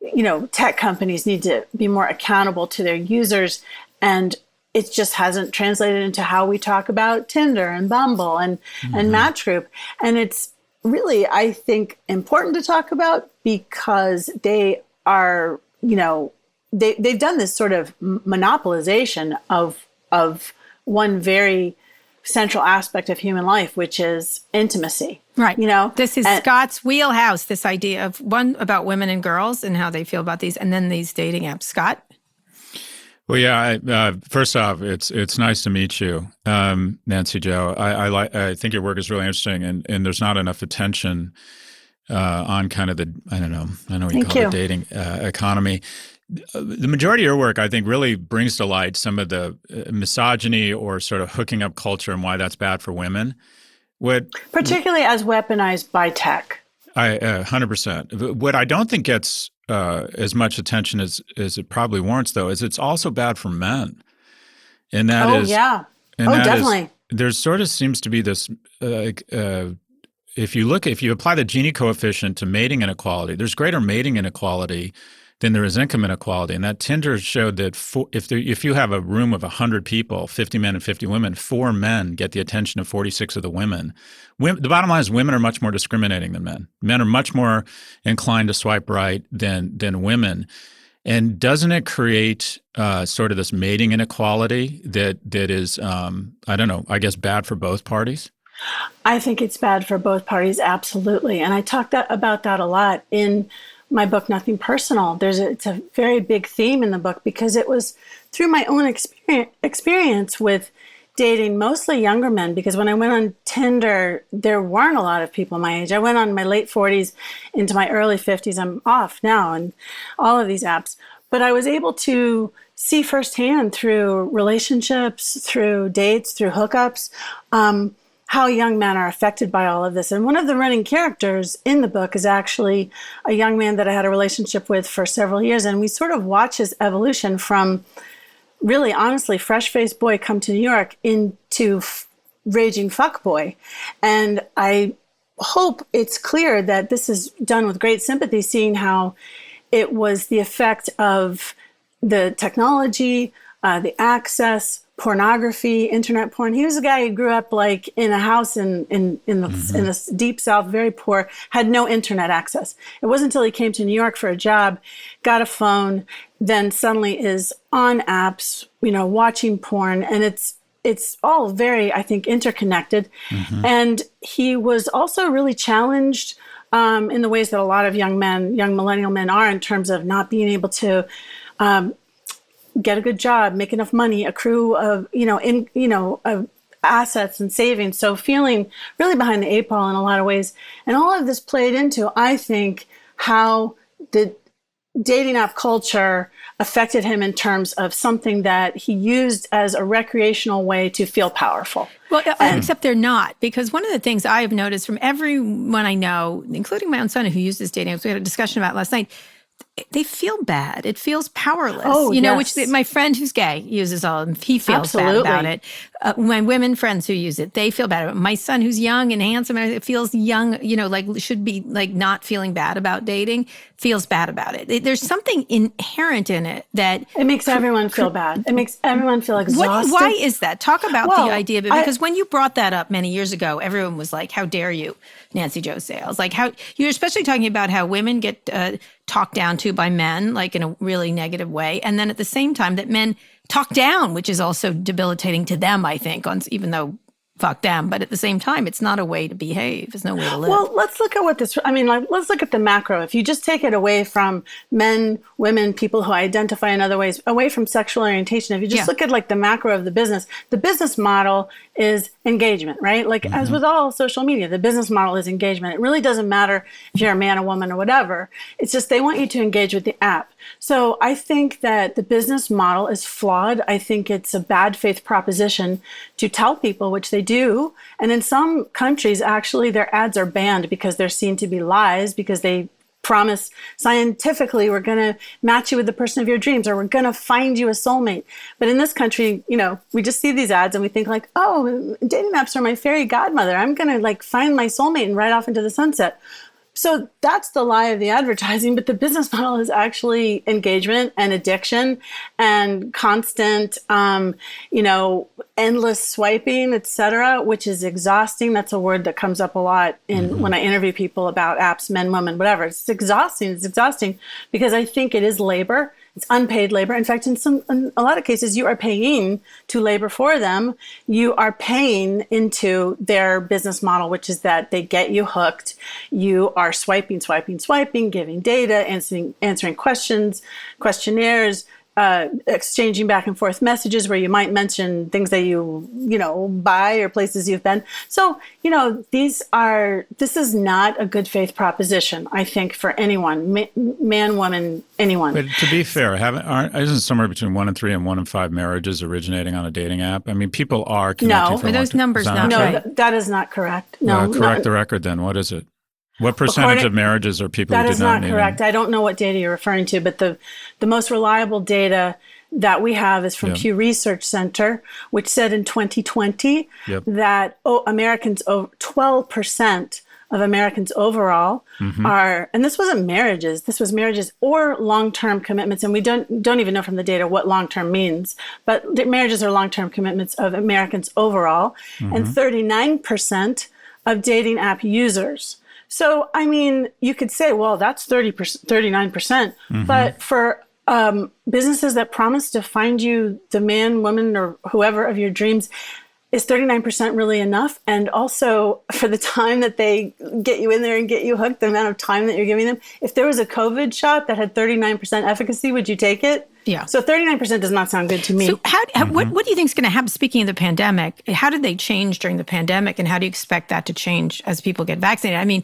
you know tech companies need to be more accountable to their users and it just hasn't translated into how we talk about Tinder and Bumble and mm-hmm. and Match Group and it's really I think important to talk about because they are you know they they've done this sort of monopolization of of one very central aspect of human life, which is intimacy. Right. You know, this is and, Scott's wheelhouse, this idea of one about women and girls and how they feel about these, and then these dating apps. Scott? Well, yeah. I, uh, first off, it's it's nice to meet you, um, Nancy Jo. I, I like. I think your work is really interesting, and and there's not enough attention uh, on kind of the I don't know I don't know what you Thank call you. it dating uh, economy the majority of your work, I think, really brings to light some of the uh, misogyny or sort of hooking up culture and why that's bad for women. What, particularly as weaponized by tech. I hundred uh, percent. What I don't think gets uh, as much attention as as it probably warrants, though, is it's also bad for men. And that oh, is, yeah. oh, definitely. There sort of seems to be this. Uh, uh, if you look, if you apply the Gini coefficient to mating inequality, there's greater mating inequality then there is income inequality. And that Tinder showed that if there, if you have a room of 100 people, 50 men and 50 women, four men get the attention of 46 of the women. women. The bottom line is women are much more discriminating than men. Men are much more inclined to swipe right than than women. And doesn't it create uh, sort of this mating inequality that that is, um, I don't know, I guess bad for both parties? I think it's bad for both parties, absolutely. And I talked that, about that a lot in my book nothing personal. There's a, it's a very big theme in the book because it was through my own experience, experience with dating mostly younger men because when i went on tinder there weren't a lot of people my age. I went on my late 40s into my early 50s i'm off now and all of these apps. But i was able to see firsthand through relationships through dates through hookups. Um, how young men are affected by all of this. And one of the running characters in the book is actually a young man that I had a relationship with for several years. And we sort of watch his evolution from really, honestly, fresh faced boy come to New York into f- raging fuck boy. And I hope it's clear that this is done with great sympathy, seeing how it was the effect of the technology, uh, the access, pornography, internet porn. He was a guy who grew up like in a house in in in the mm-hmm. in the deep south, very poor, had no internet access. It wasn't until he came to New York for a job, got a phone, then suddenly is on apps, you know, watching porn, and it's it's all very, I think, interconnected. Mm-hmm. And he was also really challenged um, in the ways that a lot of young men, young millennial men, are in terms of not being able to. Um, get a good job, make enough money, accrue of you know in you know of assets and savings. So feeling really behind the eight ball in a lot of ways, and all of this played into I think how the dating app culture affected him in terms of something that he used as a recreational way to feel powerful. Well, uh, and, except they're not, because one of the things I have noticed from everyone I know, including my own son who uses dating apps, we had a discussion about last night they feel bad. It feels powerless. Oh, you know, yes. which my friend who's gay uses all of them. He feels bad about it. Uh, my women friends who use it, they feel bad about it. My son who's young and handsome, it feels young, you know, like should be like not feeling bad about dating, feels bad about it. It- There's something inherent in it that It makes everyone feel bad. It makes everyone feel what, exhausted. why is that? Talk about Well, the idea of it I- because when you brought that up many years ago, everyone was like, "How dare you, Nancy Jo Sales?" Like how you're especially talking about how women get uh, talked down to by men, like in a really negative way, and then at the same time that men talk down, which is also debilitating to them. I think, on even though fuck them, but at the same time, it's not a way to behave. It's no way to live. Well, let's look at what this. I mean, like, let's look at the macro. If you just take it away from men, women, people who identify in other ways, away from sexual orientation. If you just Yeah. look at like the macro of the business, the business model is engagement, right? Like as mm-hmm. with all social media, the business model is engagement. It really doesn't matter if you're a man, a woman, or whatever. It's just they want you to engage with the app. So I think that the business model is flawed. I think it's a bad faith proposition to tell people, which they do. And in some countries, actually, their ads are banned because they're seen to be lies because they promise scientifically we're going to match you with the person of your dreams or we're going to find you a soulmate. But in this country you know we just see these ads and we think like oh dating apps are my fairy godmother. I'm going to like find my soulmate and ride off into the sunset so that's the lie of the advertising, but the business model is actually engagement and addiction and constant, um, you know, endless swiping, et cetera, which is exhausting. That's a word that comes up a lot in when I interview people about apps, men, women, whatever. It's exhausting. It's exhausting because I think it is labor. It's unpaid labor. In fact, in some, in a lot of cases, you are paying to labor for them. You are paying into their business model, which is that they get you hooked. You are swiping, swiping, swiping, giving data, answering, answering questions, questionnaires, uh, exchanging back and forth messages where you might mention things that you, you know, buy or places you've been. So, you know, these are, this is not a good faith proposition, I think, for anyone, ma- man, woman, anyone. But to be fair, haven't aren't isn't somewhere between one and three and one and five marriages originating on a dating app? I mean, people are connecting. No. for Are those numbers not no, right. th- that is not correct. No, Uh, correct not- the record. Then what is it? What percentage According- of marriages are people That who is not not correct. I don't know what data you're referring to, but the the most reliable data that we have is from Yeah. Pew Research Center, which said in 2020 Yep. that oh, Americans, over 12% of Americans overall Mm-hmm. are, and this wasn't marriages, this was marriages or long-term commitments, and we don't don't even know from the data what long-term means, but marriages are long-term commitments of Americans overall, and 39% of dating app users. So, I mean, you could say, well, that's 30%, 39%. percent But for um, businesses that promise to find you the man, woman, or whoever of your dreams, is 39% really enough? And also for the time that they get you in there and get you hooked, the amount of time that you're giving them, if there was a COVID shot that had 39% efficacy, would you take it? Yeah. So 39% does not sound good to me. So, how, how what, mm-hmm. what do you think is going to happen? Speaking of the pandemic, how did they change during the pandemic, and how do you expect that to change as people get vaccinated? I mean,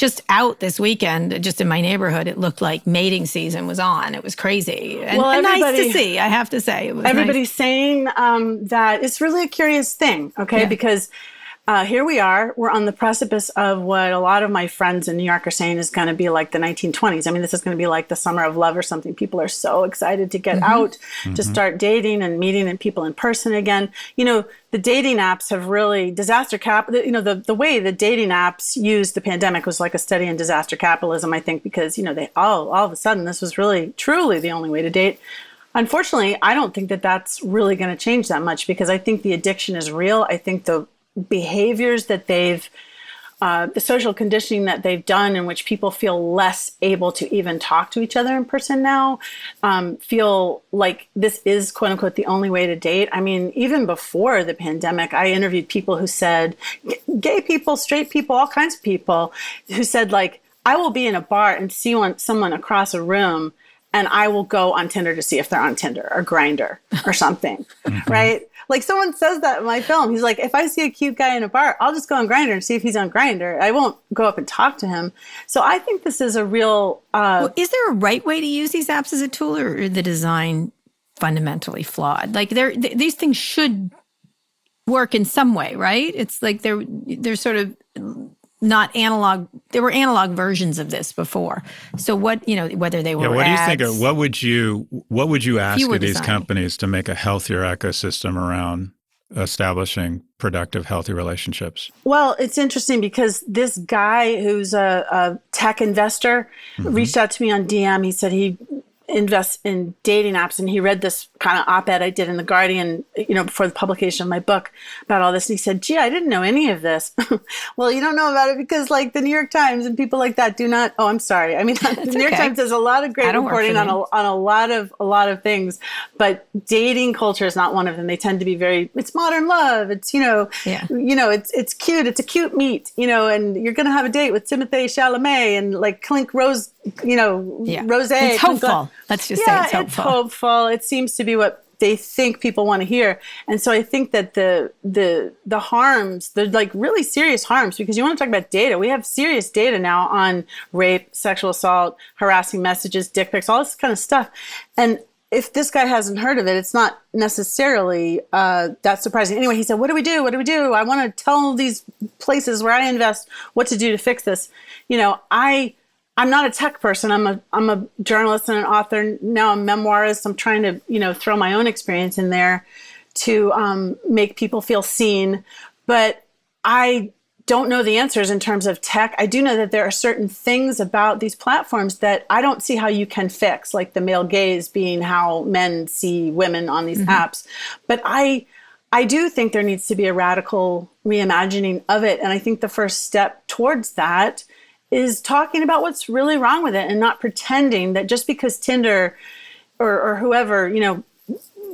just out this weekend, just in my neighborhood, it looked like mating season was on. It was crazy and, Well, and nice to see. I have to say, it was nice. everybody's saying um, that it's really a curious thing, okay? Yeah. Because uh, here we are, we're on the precipice of what a lot of my friends in New York are saying is going to be like the 1920s. I mean, this is going to be like the summer of love or something. People are so excited to get Mm-hmm. out, to start dating and meeting and people in person again. You know, the dating apps have really disaster cap. You know, the the way the dating apps used the pandemic was like a study in disaster capitalism. I think because you know they all all of a sudden this was really truly the only way to date. Unfortunately, I don't think that that's really going to change that much because I think the addiction is real. I think the behaviors that they've, uh, the social conditioning that they've done, in which people feel less able to even talk to each other in person now, um, feel like this is quote unquote the only way to date. I mean, even before the pandemic, I interviewed people who said, g- gay people, straight people, all kinds of people who said, like, I will be in a bar and see one, someone across a room and I will go on Tinder to see if they're on Tinder or Grindr or something, right? Like someone says that in my film. He's like, if I see a cute guy in a bar, I'll just go on Grindr and see if he's on Grindr. I won't go up and talk to him. So I think this is a real. Uh, Well, is there a right way to use these apps as a tool, or the design fundamentally flawed? Like, they're, th- these things should work in some way, right? It's like they're they're sort of not analog. There were analog versions of this before. So what you know, whether they were Yeah, what ads, do you think? Of, what would you What would you ask of these designing. companies to make a healthier ecosystem around establishing productive, healthy relationships? Well, it's interesting because this guy who's a, a tech investor mm-hmm. reached out to me on DM. He said he invests in dating apps and he read this kind of op-ed I did in the Guardian, you know, before the publication of my book about all this. And he said, gee, I didn't know any of this. well, you don't know about it because like the New York Times and people like that do not, oh, I'm sorry. I mean, the New York okay. Times does a lot of great reporting on a, on a lot of, a lot of things, but dating culture is not one of them. They tend to be very, it's modern love. It's, you know, Yeah. you know, it's it's cute. It's a cute meet, you know, and you're gonna have a date with Timothée Chalamet and like Clink Rose, you know, Yeah. Rose. It's Clink- hopeful. Let's just yeah, say it's hopeful. It's hopeful. It seems to be what they think people want to hear, and so I think that the the the harms, the like really serious harms, because you want to talk about data. We have serious data now on rape, sexual assault, harassing messages, dick pics, all this kind of stuff, and if this guy hasn't heard of it, it's not necessarily uh, that surprising. Anyway, he said, "What do we do? What do we do? I want to tell these places where I invest what to do to fix this." You know, I I'm not a tech person. I'm a I'm a journalist and an author. Now I'm a memoirist. I'm trying to you know throw my own experience in there to um, make people feel seen. But I don't know the answers in terms of tech. I do know that there are certain things about these platforms that I don't see how you can fix, like the male gaze being how men see women on these apps. But I I do think there needs to be a radical reimagining of it. And I think the first step towards that is talking about what's really wrong with it and not pretending that just because Tinder or, or whoever, you know,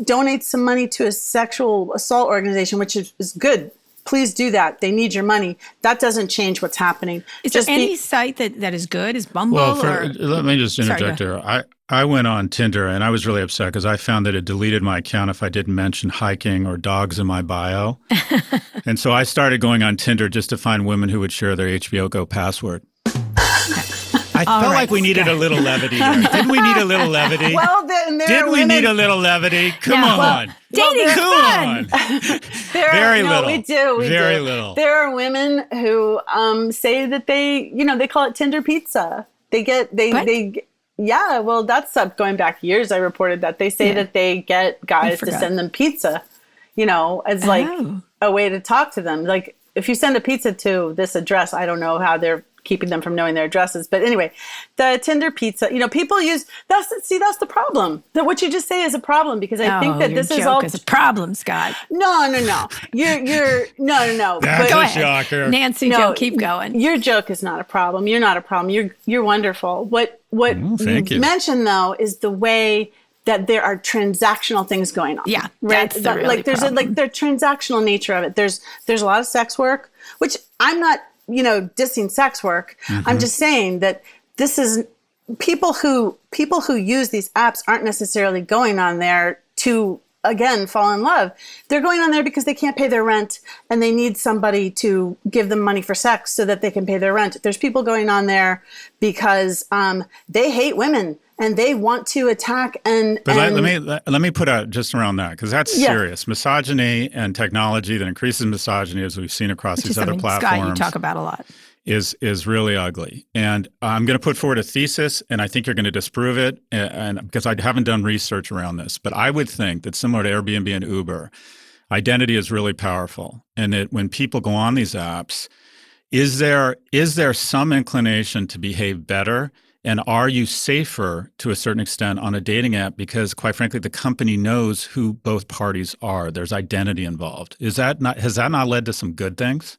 donates some money to a sexual assault organization, which is, is good. Please do that. They need your money. That doesn't change what's happening. Is Just there be- any site that, that is good? Is Bumble Well, for, or let me just Sorry, interject here. I, I went on Tinder and I was really upset because I found that it deleted my account if I didn't mention hiking or dogs in my bio. and so I started going on Tinder just to find women who would share their HBO Go password. I felt right, like we needed a little levity here. Didn't we need a little levity? well, then there Did we women, need a little levity? Come No. Well, on. dating's Come fun. on. There are, Very no, little. We do. We Very do. little. There are women who um, say that they, you know, they call it Tinder pizza. They get they What? they. Yeah, well, that's up going back years. I reported that they say Yeah. that they get guys to send them pizza, you know, as like Oh. a way to talk to them. Like if you send a pizza to this address, I don't know how they're keeping them from knowing their addresses. But anyway, the Tinder pizza, you know, people use that's see that's the problem. That what you just say is a problem because I oh, think that your this is joke all is a problem, Scott. no, no, no. You're you're no, no, no. That's But- Go a ahead, shocker. Nancy. No, Joe, keep going. Your joke is not a problem. You're not a problem. You're you're wonderful. What what Oh, thank you. mentioned though is the way that there are transactional things going on. Yeah, right. that's the That- really like there's a, like the transactional nature of it. There's there's a lot of sex work, which I'm not you know dissing sex work. Mm-hmm. I'm just saying that this is people who people who use these apps aren't necessarily going on there to again fall in love they're going on there because they can't pay their rent and they need somebody to give them money for sex so that they can pay their rent there's people going on there because um, they hate women and they want to attack and, But let, and let me let, let me put out just around that because that's Yeah. serious. Misogyny and technology that increases misogyny, as we've seen across Which these other something, platforms, Scott, you talk about a lot. is is really ugly. And I'm going to put forward a thesis, and I think you're going to disprove it, and, and because I haven't done research around this, but I would think that similar to Airbnb and Uber, identity is really powerful, and that when people go on these apps, is there is there some inclination to behave better? And are you safer to a certain extent on a dating app? Because, quite frankly, the company knows who both parties are? There's identity involved. Is that not has that not led to some good things?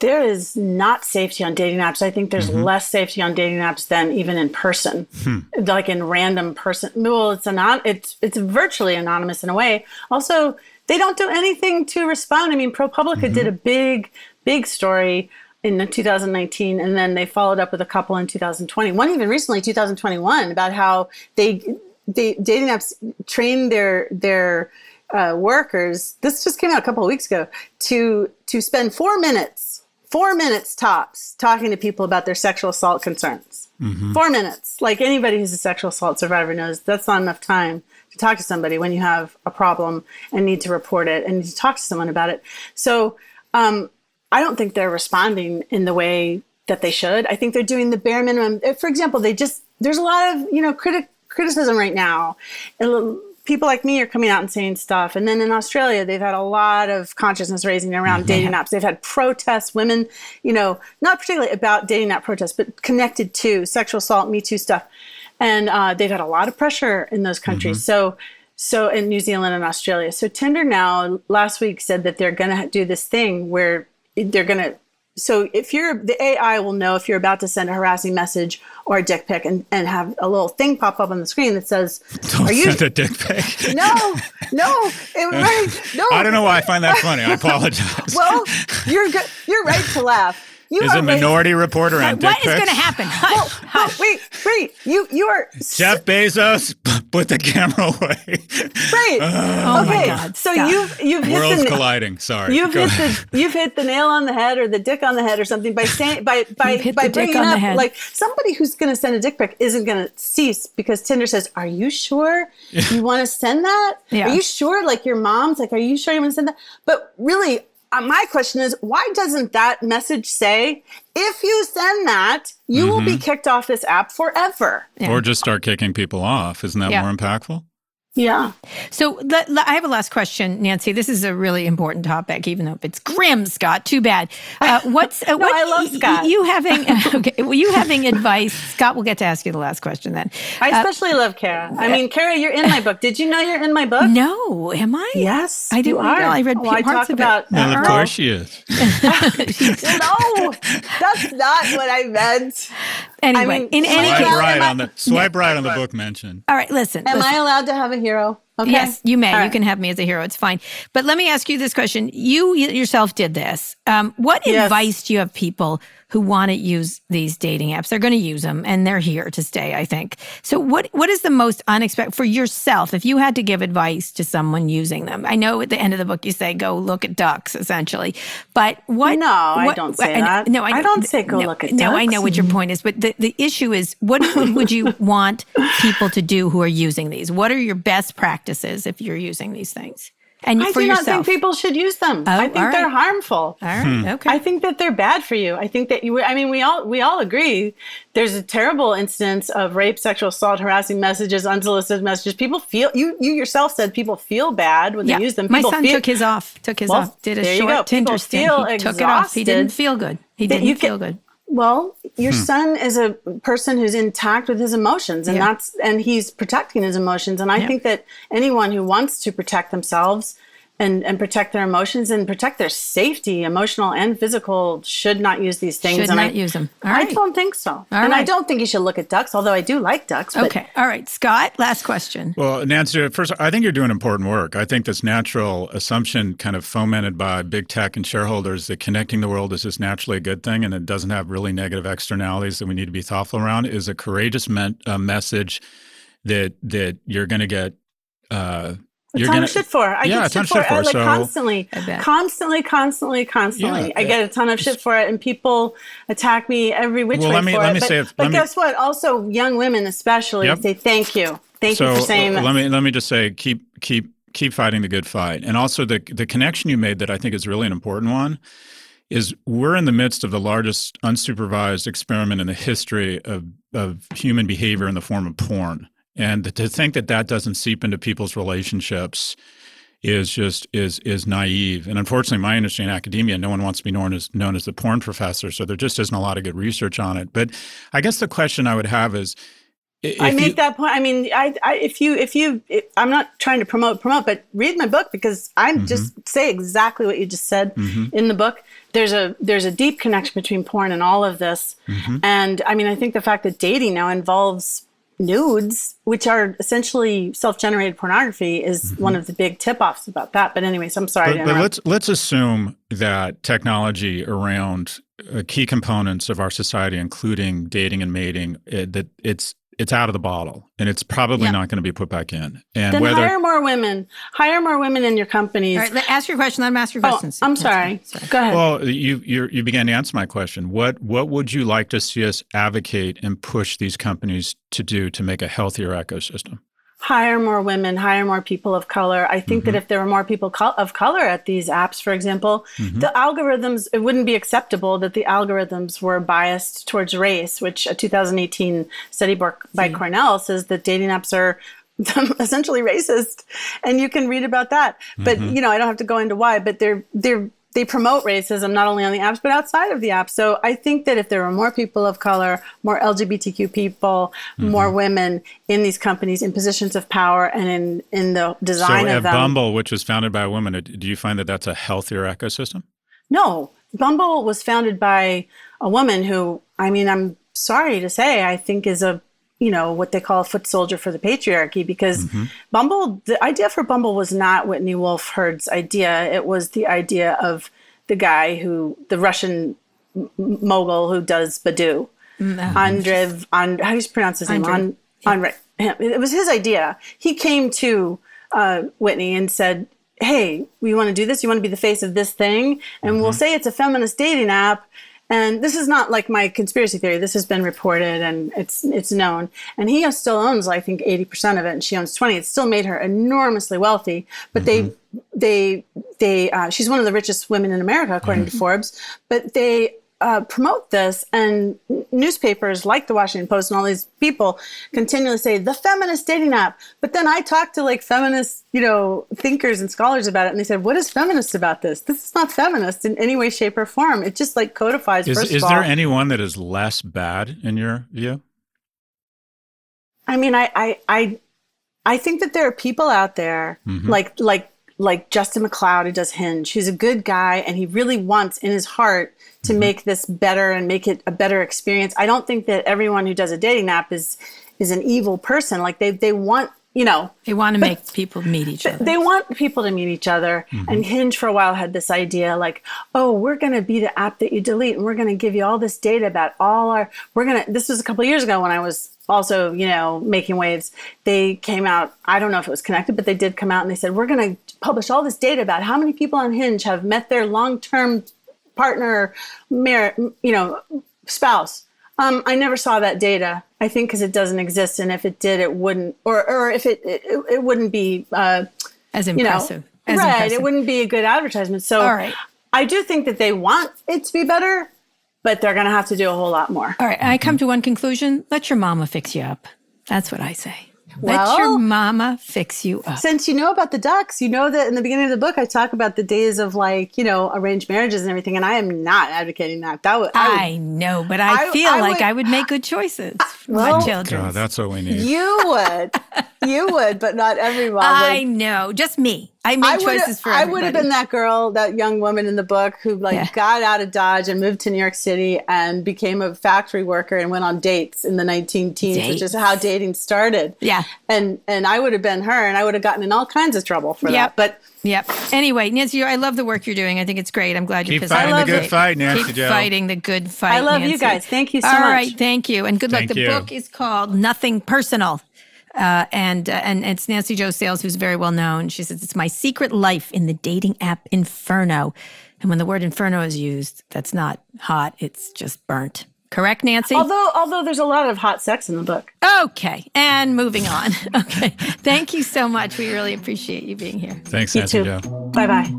there is not safety on dating apps. I think there's mm-hmm. less safety on dating apps than even in person. Hmm. Like in random person well it's anon- it's it's virtually anonymous in a way. Also they don't do anything to respond. I mean propublica did mm-hmm. a big big story in 2019 and then they followed up with a couple in 2020 one even recently 2021 about how they they dating apps train their their uh, workers this just came out a couple of weeks ago to to spend four minutes four minutes tops talking to people about their sexual assault concerns. Four minutes. Like anybody who's a sexual assault survivor knows that's not enough time to talk to somebody when you have a problem and need to report it and need to talk to someone about it. So um, I don't think they're responding in the way that they should. I think they're doing the bare minimum. For example, they just there's a lot of you know critic criticism right now. And people like me are coming out and saying stuff. And then in Australia, they've had a lot of consciousness raising around mm-hmm. dating apps. They've had protests, women, you know, not particularly about dating app protests, but connected to sexual assault, Me Too stuff. And uh, they've had a lot of pressure in those countries. Mm-hmm. So, so in New Zealand and Australia. So Tinder now last week said that they're going to do this thing where they're going to so if you're the AI will know if you're about to send a harassing message or a dick pic and, and have a little thing pop up on the screen that says Don't are you send a dick pic. No, no, it, right. No. I don't know why I find that funny. I apologize. well, you're good you're right to laugh. You is a Minority Reporter on What is going to happen? Hush, hush. wait, wait. You you are Jeff Bezos. Put the camera away. Right. Uh, oh okay. my God. So you've you've worlds the, colliding. Sorry. You've hit the you've hit the nail on the head or the dick on the head or something by saying by by by bringing up like somebody who's going to send a dick pic isn't going to cease because Tinder says, "Are you sure you want to send that? Yeah. Are you sure? Like your mom's like, are you sure you want to send that?" But really, uh, my question is why doesn't that message say if you send that you mm-hmm. will be mm-hmm. kicked off this app forever yeah. or just start kicking people off isn't that yeah. more impactful yeah. So I have a last question, Nancy. This is a really important topic, even though it's grim, Scott. Too bad. Uh, what's uh, no, what, I love Scott. You having okay? Well, you having advice? Scott will get to ask you the last question then. I uh, especially uh, love Kara. I mean, Kara, you're in my book. Did you know you're in my book? No, am I? Yes, I didn't. You are. Know. I read well, I parts talk about. Well, of course she is. no, that's not what I meant. Anyway, I mean, in any swipe case, right on the swipe right on the book mention. All right, listen. Am listen. I allowed to have a hero? Okay. Yes, you may. Right. You can have me as a hero. It's fine. But let me ask you this question. You yourself did this. Um, what yes. advice do you have people who want to use these dating apps. They're going to use them and they're here to stay, I think. So what what is the most unexpected for yourself if you had to give advice to someone using them? I know at the end of the book you say go look at ducks essentially. But what No, what, I don't say that. No, I, I don't say go no, look at no, ducks. No, I know what your point is, but the, the issue is what would you want people to do who are using these? What are your best practices if you're using these things? And I for do yourself. not think people should use them. Oh, I think right. they're harmful. All right. Hmm. Okay. I think that they're bad for you. I think that you. I mean, we all we all agree. There's a terrible instance of rape, sexual assault, harassing messages, unsolicited messages. People feel you. You yourself said people feel bad when yeah. they use them. People My son feel, took his off. Took his well, off. Did a short Tinder stint. He exhausted. took it off. He didn't feel good. He didn't feel good. Well, your hmm. son is a person who's intact with his emotions, and yeah. that's and he's protecting his emotions. And I yeah. think that anyone who wants to protect themselves and, and protect their emotions and protect their safety, emotional and physical, should not use these things. Should and not I, use them. All right. I don't think so. All and right. I don't think you should look at ducks, although I do like ducks. Okay. All right. Scott, last question. Well, Nancy, first, I think you're doing important work. I think this natural assumption, kind of fomented by big tech and shareholders, that connecting the world is just naturally a good thing and it doesn't have really negative externalities that we need to be thoughtful around, is a courageous me- uh, message that that you're going to get uh, a ton gonna, of shit for. I yeah, get shit for, for, like so constantly, constantly, constantly, constantly. Yeah, I get a ton of shit for it, and people attack me every which well, way let me, for let it. Me but, say it, but me, guess what? Also, young women, especially, yep. say thank you, thank so, you for saying uh, this. Let me let me just say, keep keep keep fighting the good fight, and also the the connection you made that I think is really an important one is we're in the midst of the largest unsupervised experiment in the history of, of human behavior in the form of porn. And to think that that doesn't seep into people's relationships is just is is naive. And unfortunately, my industry in academia, no one wants to be known as known as the porn professor, so there just isn't a lot of good research on it. But I guess the question I would have is. I make you, that point. I mean, I, I if you if you if, I'm not trying to promote promote, but read my book because I'm mm-hmm. just say exactly what you just said mm-hmm. in the book. There's a there's a deep connection between porn and all of this, mm-hmm. and I mean, I think the fact that dating now involves nudes, which are essentially self-generated pornography, is mm-hmm. one of the big tip-offs about that. But anyways, I'm sorry. But, but let's let's assume that technology around uh, key components of our society, including dating and mating, it, that it's it's out of the bottle and it's probably yeah. not going to be put back in. And then whether, hire more women. Hire more women in your companies. All right, ask your question. Let me ask your oh, questions. I'm sorry. sorry. Go ahead. Well, you you began to answer my question. What what would you like to see us advocate and push these companies to do to make a healthier ecosystem? Hire more women, hire more people of color. I think Mm-hmm. that if there were more people co- of color at these apps, for example, Mm-hmm. the algorithms, it wouldn't be acceptable that the algorithms were biased towards race, which a 2018 study by- by Cornell says that dating apps are essentially racist. And you can read about that. But, Mm-hmm. you know, I don't have to go into why, but they're, they're, they promote racism not only on the apps but outside of the apps. So I think that if there were more people of color, more LGBTQ people, Mm-hmm. more women in these companies in positions of power and in in the So design at of them. Bumble, which was founded by a woman, uh, do you find that that's a healthier ecosystem? No, Bumble was founded by a woman who, I mean, I'm sorry to say, I think is a, you know, what they call a foot soldier for the patriarchy because mm-hmm. Bumble, the idea for Bumble was not Whitney Wolfe Herd's idea. It was the idea of the guy who, the Russian m- mogul who does Badoo. Andrev, and how do you pronounce his name? Andrew. On, Andre. It was his idea. He came to uh, Whitney and said, "Hey, we want to do this. You want to be the face of this thing, and mm-hmm. we'll say it's a feminist dating app." And this is not like my conspiracy theory. This has been reported and it's it's known. And he still owns, I think, eighty percent of it, and she owns twenty. It still made her enormously wealthy. But they they they uh, she's one of the richest women in America according to Forbes. But they uh, promote this, and newspapers like the Washington Post and all these people continually say the feminist dating app. But then I talked to like feminist, you know, thinkers and scholars about it, and they said, "What is feminist about this? This is not feminist in any way, shape, or form. It just like codifies." Is, is there anyone that is less bad in your view? I mean, I, I, I, I think that there are people out there mm-hmm. like, like, like Justin McLeod who does Hinge. He's a good guy, and he really wants in his heart to mm-hmm. make this better and make it a better experience. I don't think that everyone who does a dating app is is an evil person. Like they they want you know They want to make people meet each other. they want people to meet each other. Mm-hmm. And Hinge for a while had this idea like, oh, we're going to be the app that you delete and we're going to give you all this data about all our, we're going to, this was a couple of years ago when I was also, you know, making waves. They came out, I don't know if it was connected, but they did come out and they said, we're going to publish all this data about how many people on Hinge have met their long term partner, mar- you know, spouse. Um, I never saw that data. I think because it doesn't exist, and if it did, it wouldn't, or or if it it, it wouldn't be, uh, as you know, impressive. as right? impressive. It wouldn't be a good advertisement. So, All right. I do think that they want it to be better, but they're going to have to do a whole lot more. All right, I come to one conclusion. Let your mama fix you up. That's what I say. Let Well- your mama fix you up. Since you know about the ducks, you know that in the beginning of the book, I talk about the days of like you know arranged marriages and everything, and I am not advocating that. That would, I would I know, but I, I- feel I like would- I would make good choices for well- my children. God, that's what we need. You would, you would, but not everyone. I would. know, just me. I make I choices for I would have been that girl, that young woman in the book who like Yeah. got out of Dodge and moved to New York City and became a factory worker and went on dates in the 19 teens, which is how dating started. Yeah. And and I would have been her and I would have gotten in all kinds of trouble for Yep. that. But Yep. Anyway, Nancy, I love the work you're doing. I think it's great. I'm glad you're Keep pissing fighting me the good off. fight, Nancy Keep Jo. fighting the good fight. I love you guys. Thank you so All much. right, thank you, and good luck. Thank The you. book is called Nothing Personal. Uh, and uh, and it's Nancy Jo Sales, who's very well known. She says it's my secret life in the dating app Inferno, and when the word Inferno is used, that's not hot; it's just burnt. Correct, Nancy? although although there's a lot of hot sex in the book. okay, and moving on. Okay, thank you so much. We really appreciate you being here. Thanks, You Nancy too. Jo. Bye bye.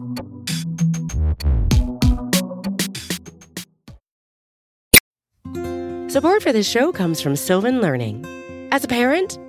Support for this show comes from Sylvan Learning. As a parent,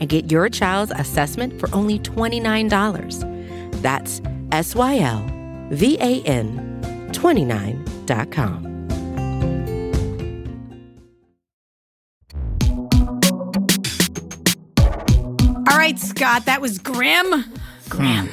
and get your child's assessment for only $29. That's S Y L VAN29.com. All right, Scott, that was grim. Grim.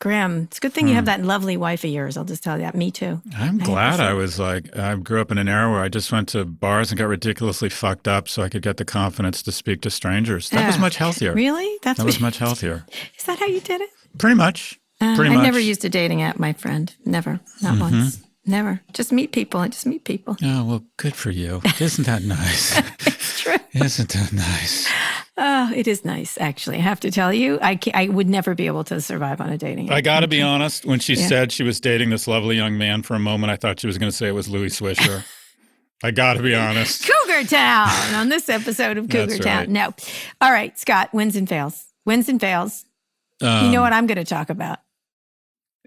Grim. It's a good thing you have that lovely wife of yours. I'll just tell you that. Me too. I'm I glad say. I was like, I grew up in an era where I just went to bars and got ridiculously fucked up so I could get the confidence to speak to strangers. That was much healthier. Really? That's That was much healthier. Is that how you did it? Pretty much. Uh, Pretty I never used a dating app, my friend. Never. Not Mm-hmm. once. Never. Just meet people. I just meet people. Oh, well, good for you. Isn't that nice? It's true. Isn't that nice? Oh, it is nice, actually. I have to tell you, I, I would never be able to survive on a dating app. I got to be honest. When she Yeah. said she was dating this lovely young man for a moment, I thought she was going to say it was Louis Swisher. I got to be honest. Cougar Town on this episode of Cougar Town. No. All right, Scott, wins and fails. Wins and fails. you know Um, what I'm going to talk about?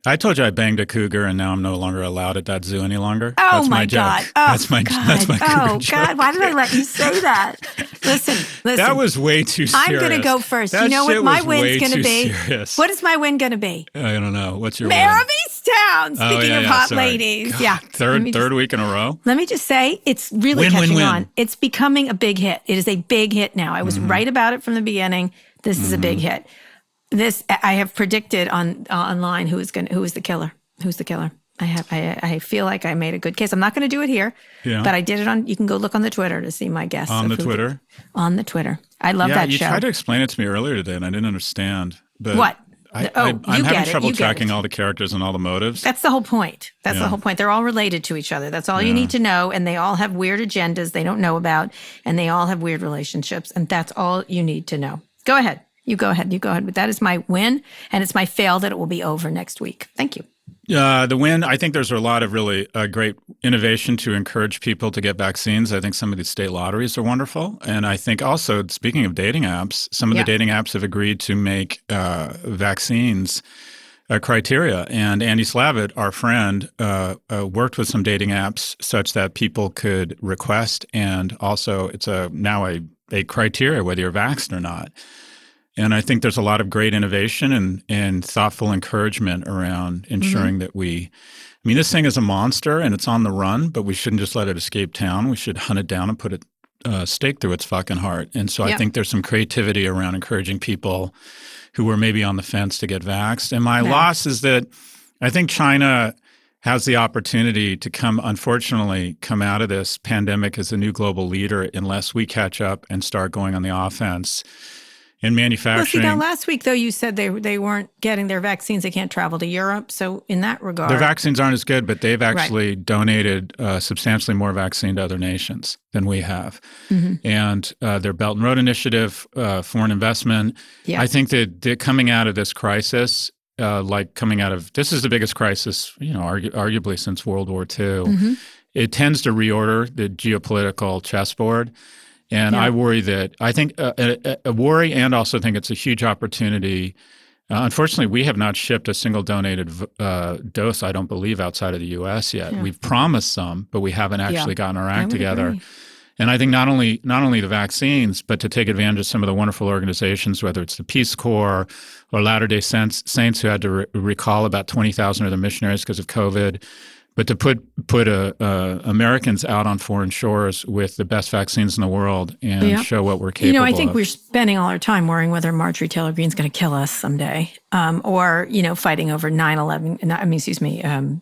I told you I banged a cougar, and now I'm no longer allowed at that zoo any longer. Oh that's my, joke. God. Oh, that's my God. that's my cougar Oh, joke. God. Why did I let you say that? Listen, listen. That was way too serious. I'm going to go first. That you know what my win's going to be? serious. What is my win going to be? I don't know. What's your Mare win? of Easttown. Oh, Speaking yeah, of yeah, hot sorry. ladies. God, yeah. Third third just- week in a row. Let me just say, it's really Win, catching win. on. It's becoming a big hit. It is a big hit now. I was Mm-hmm. right about it from the beginning. This is a big hit. This I have predicted on uh, online who is going who is the killer. Who's the killer? I have I, I feel like I made a good case. I'm not going to do it here, Yeah. but I did it on. You can go look on the Twitter to see my guess On the Twitter. On the Twitter, I love yeah, that you show. You tried to explain it to me earlier today, and I didn't understand. But What? I, oh, I, I'm get having it, trouble tracking all the characters and all the motives. That's the whole point. That's the whole point. They're all related to each other. That's all you need to know. And they all have weird agendas they don't know about. And they all have weird relationships. And that's all you need to know. Go ahead. You go ahead. You go ahead. But that is my win. And it's my fail that it will be over next week. Thank you. Uh, the win, I think there's a lot of really uh, great innovation to encourage people to get vaccines. I think some of these state lotteries are wonderful. And I think also, speaking of dating apps, some of Yeah. the dating apps have agreed to make uh, vaccines a criteria. And Andy Slavitt, our friend, uh, uh, worked with some dating apps such that people could request, and also it's a now a, a criteria whether you're vaxxed or not. And I think there's a lot of great innovation and, and thoughtful encouragement around ensuring that we. I mean, this thing is a monster and it's on the run, but we shouldn't just let it escape town. We should hunt it down and put a uh, stake through its fucking heart. And so Yeah. I think there's some creativity around encouraging people who were maybe on the fence to get vaxxed. And my Yeah. loss is that I think China has the opportunity to come, unfortunately, come out of this pandemic as a new global leader unless we catch up and start going on the offense in Well, see, manufacturing. now last week, though, you said they, they weren't getting their vaccines. They can't travel to Europe. So, in that regard, Their vaccines aren't as good, but they've actually donated uh, substantially more vaccine to other nations than we have. Mm-hmm. And uh, their Belt and Road Initiative, uh, foreign investment. Yeah. I think that that coming out of this crisis, uh, like coming out of this is the biggest crisis, you know, argu- arguably since World War II. Mm-hmm. It tends to reorder the geopolitical chessboard. And Yeah. I worry that I think uh, a, a worry and also think it's a huge opportunity. Uh, unfortunately, we have not shipped a single donated uh, dose, I don't believe, outside of the U.S. yet. We've promised some, but we haven't actually gotten our act together. agree. And I think not only not only the vaccines, but to take advantage of some of the wonderful organizations, whether it's the Peace Corps or Latter Day Saints, Saints who had to re- recall about twenty thousand of their missionaries because of COVID, but to put put uh, uh, Americans out on foreign shores with the best vaccines in the world and Yeah. show what we're capable You know, I think of. we're spending all our time worrying whether Marjorie Taylor Greene's going to kill us someday, um, or you know, fighting over 9-11, I mean, excuse me, um,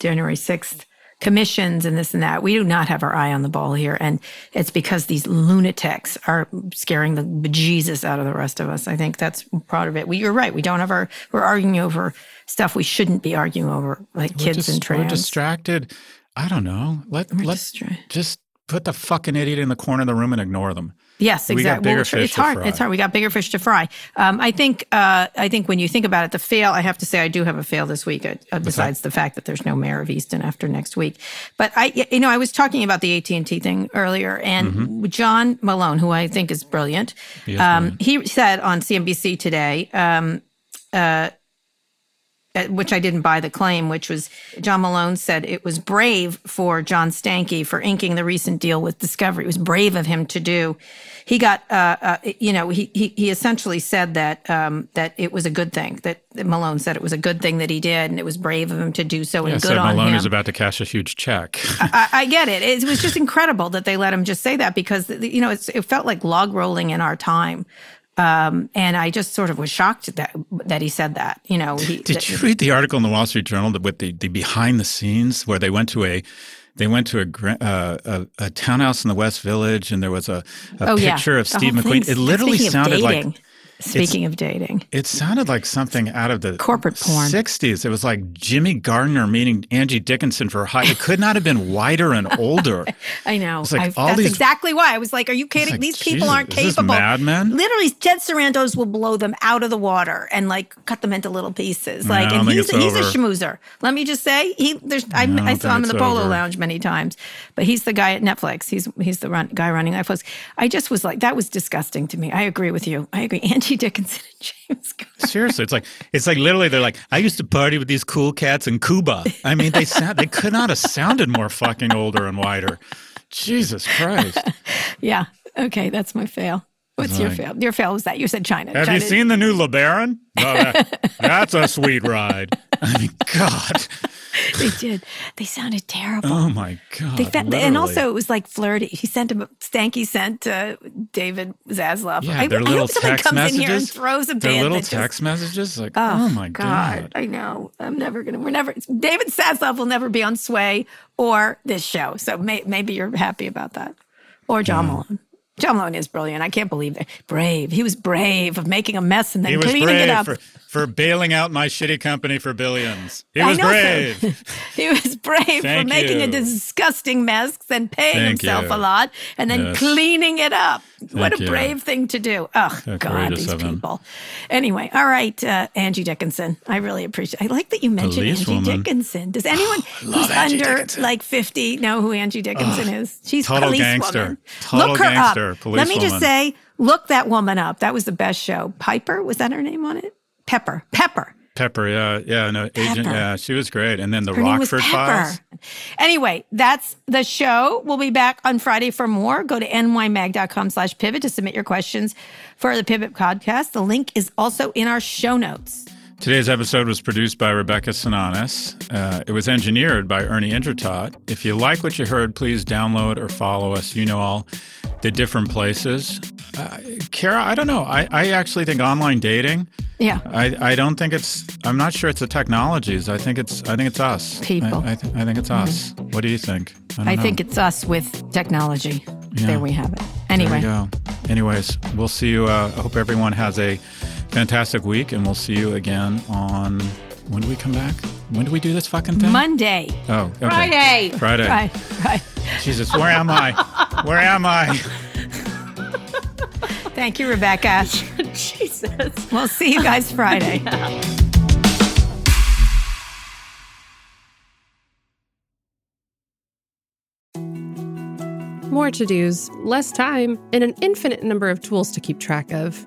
January sixth commissions and this and that. We do not have our eye on the ball here, and it's because these lunatics are scaring the bejesus out of the rest of us. I think that's part of it. We, you're right. We don't have our. We're arguing over stuff we shouldn't be arguing over, like We're kids and We're distracted. I don't know. Let We're let distra- just put the fucking idiot in the corner of the room and ignore them. Yes, We got exactly. bigger Well, fish it's hard. It's hard. We got bigger fish to fry. Um, I think. Uh, I think when you think about it, the fail. I have to say, I do have a fail this week. Uh, besides the fact that there's no Mare of Easttown after next week, but I, you know, I was talking about the AT and T thing earlier, and John Malone, who I think is brilliant, He is um, he said on CNBC today. Um, uh, uh, which I didn't buy the claim, which was John Malone said it was brave for John Stankey for inking the recent deal with Discovery. It was brave of him to do. He got, uh, uh, you know, he, he he essentially said that um, that it was a good thing that Malone said it was a good thing that he did, and it was brave of him to do so, Yeah, and good on Malone him. is about to cash a huge check. I, I get it. It was just incredible that they let him just say that because you know it's, it felt like log rolling in our time, um, and I just sort of was shocked that that he said that. You know, he, Did that- you read the article in the Wall Street Journal with the, the behind the scenes where they went to a they went to a uh, a, a townhouse in the West Village and there was a, a oh yeah, picture of Steve McQueen. It literally sounded like Speaking of dating, it sounded like something out of the Corporate porn. 60s. It was like Jimmy Gardner meeting Angie Dickinson for a high. It could not have been whiter and older. I know. Like I've- all that's these- exactly why I was like, "Are you kidding? like, These people Jesus, aren't capable." Mad Men? Literally, Ted Sarandos will blow them out of the water and like cut them into little pieces. Like, don't and he's it's he's a schmoozer. Let me just say, he there's I, I I saw him in the Polo over. Lounge many times, but he's the guy at Netflix. He's he's the run, guy running Netflix. I just was like, that was disgusting to me. I agree with you. I agree. Angie Dickinson and James. Garner. Seriously, it's like it's like literally they're like, I used to party with these cool cats in Cuba. I mean, they sound they could not have sounded more fucking older and wider. Jesus Christ. Yeah. Okay, that's my fail. What's your fail? Your fail was that you said China. Have China. you seen the new LeBaron? No, that, that's a sweet ride. I mean, God. They did. They sounded terrible. Oh my God. They found, and also it was like flirty. He sent him. A Stankey sent uh, David Zaslav. yeah, I, their I little hope someone text comes messages. in here and throws a their little that just- text messages. Like, Oh, oh, my God. I know. I'm never gonna. We're never. David Zaslav will never be on Sway or this show. So may, maybe you're happy about that. Or John Malone. John Malone is brilliant. I can't believe it. Brave. He was brave of making a mess and then cleaning it up. for, for bailing out my shitty company for billions. He was brave. he was brave for Thank making a disgusting mess and paying Thank himself you. a lot and then Yes. cleaning it up. what a you. brave thing to do. Oh, God, these him. people. Anyway, all right, uh, Angie Dickinson. I really appreciate I like that you mentioned Angie Policewoman. Dickinson. Does anyone love who's Angie under Dickinson. like 50 know who Angie Dickinson is? She's Total police gangster. woman. Total look her gangster, up. Let me just say, look that woman up. That was the best show. Piper, was that her name on it? Pepper. Pepper. Pepper, yeah, yeah, no, agent, yeah, she was great. And then the Her Rockford Files. Anyway, that's the show. We'll be back on Friday for more. Go to nymag.com slash pivot to submit your questions for the Pivot podcast. The link is also in our show notes. Today's episode was produced by Rebecca Sananis. Uh, it was engineered by Ernie Indradat. If you like what you heard, please download or follow us. You know all the different places. Uh, Kara, I don't know. I, I actually think online dating. Yeah. I, I don't think it's. I'm not sure it's the technologies. I think it's. I think it's us. People. I, I, th- I think it's us. What do you think? I know. think it's us with technology. Yeah. There we have it. Anyway, go. Anyways, we'll see you. Uh, I hope everyone has a fantastic week, and we'll see you again on. When do we come back? When do we do this fucking thing? Monday. Oh, okay. Friday. Friday. Right, right. Jesus, where am I? Where am I? Thank you, Rebecca. Jesus. We'll see you guys Friday. More to dos, less time, and an infinite number of tools to keep track of.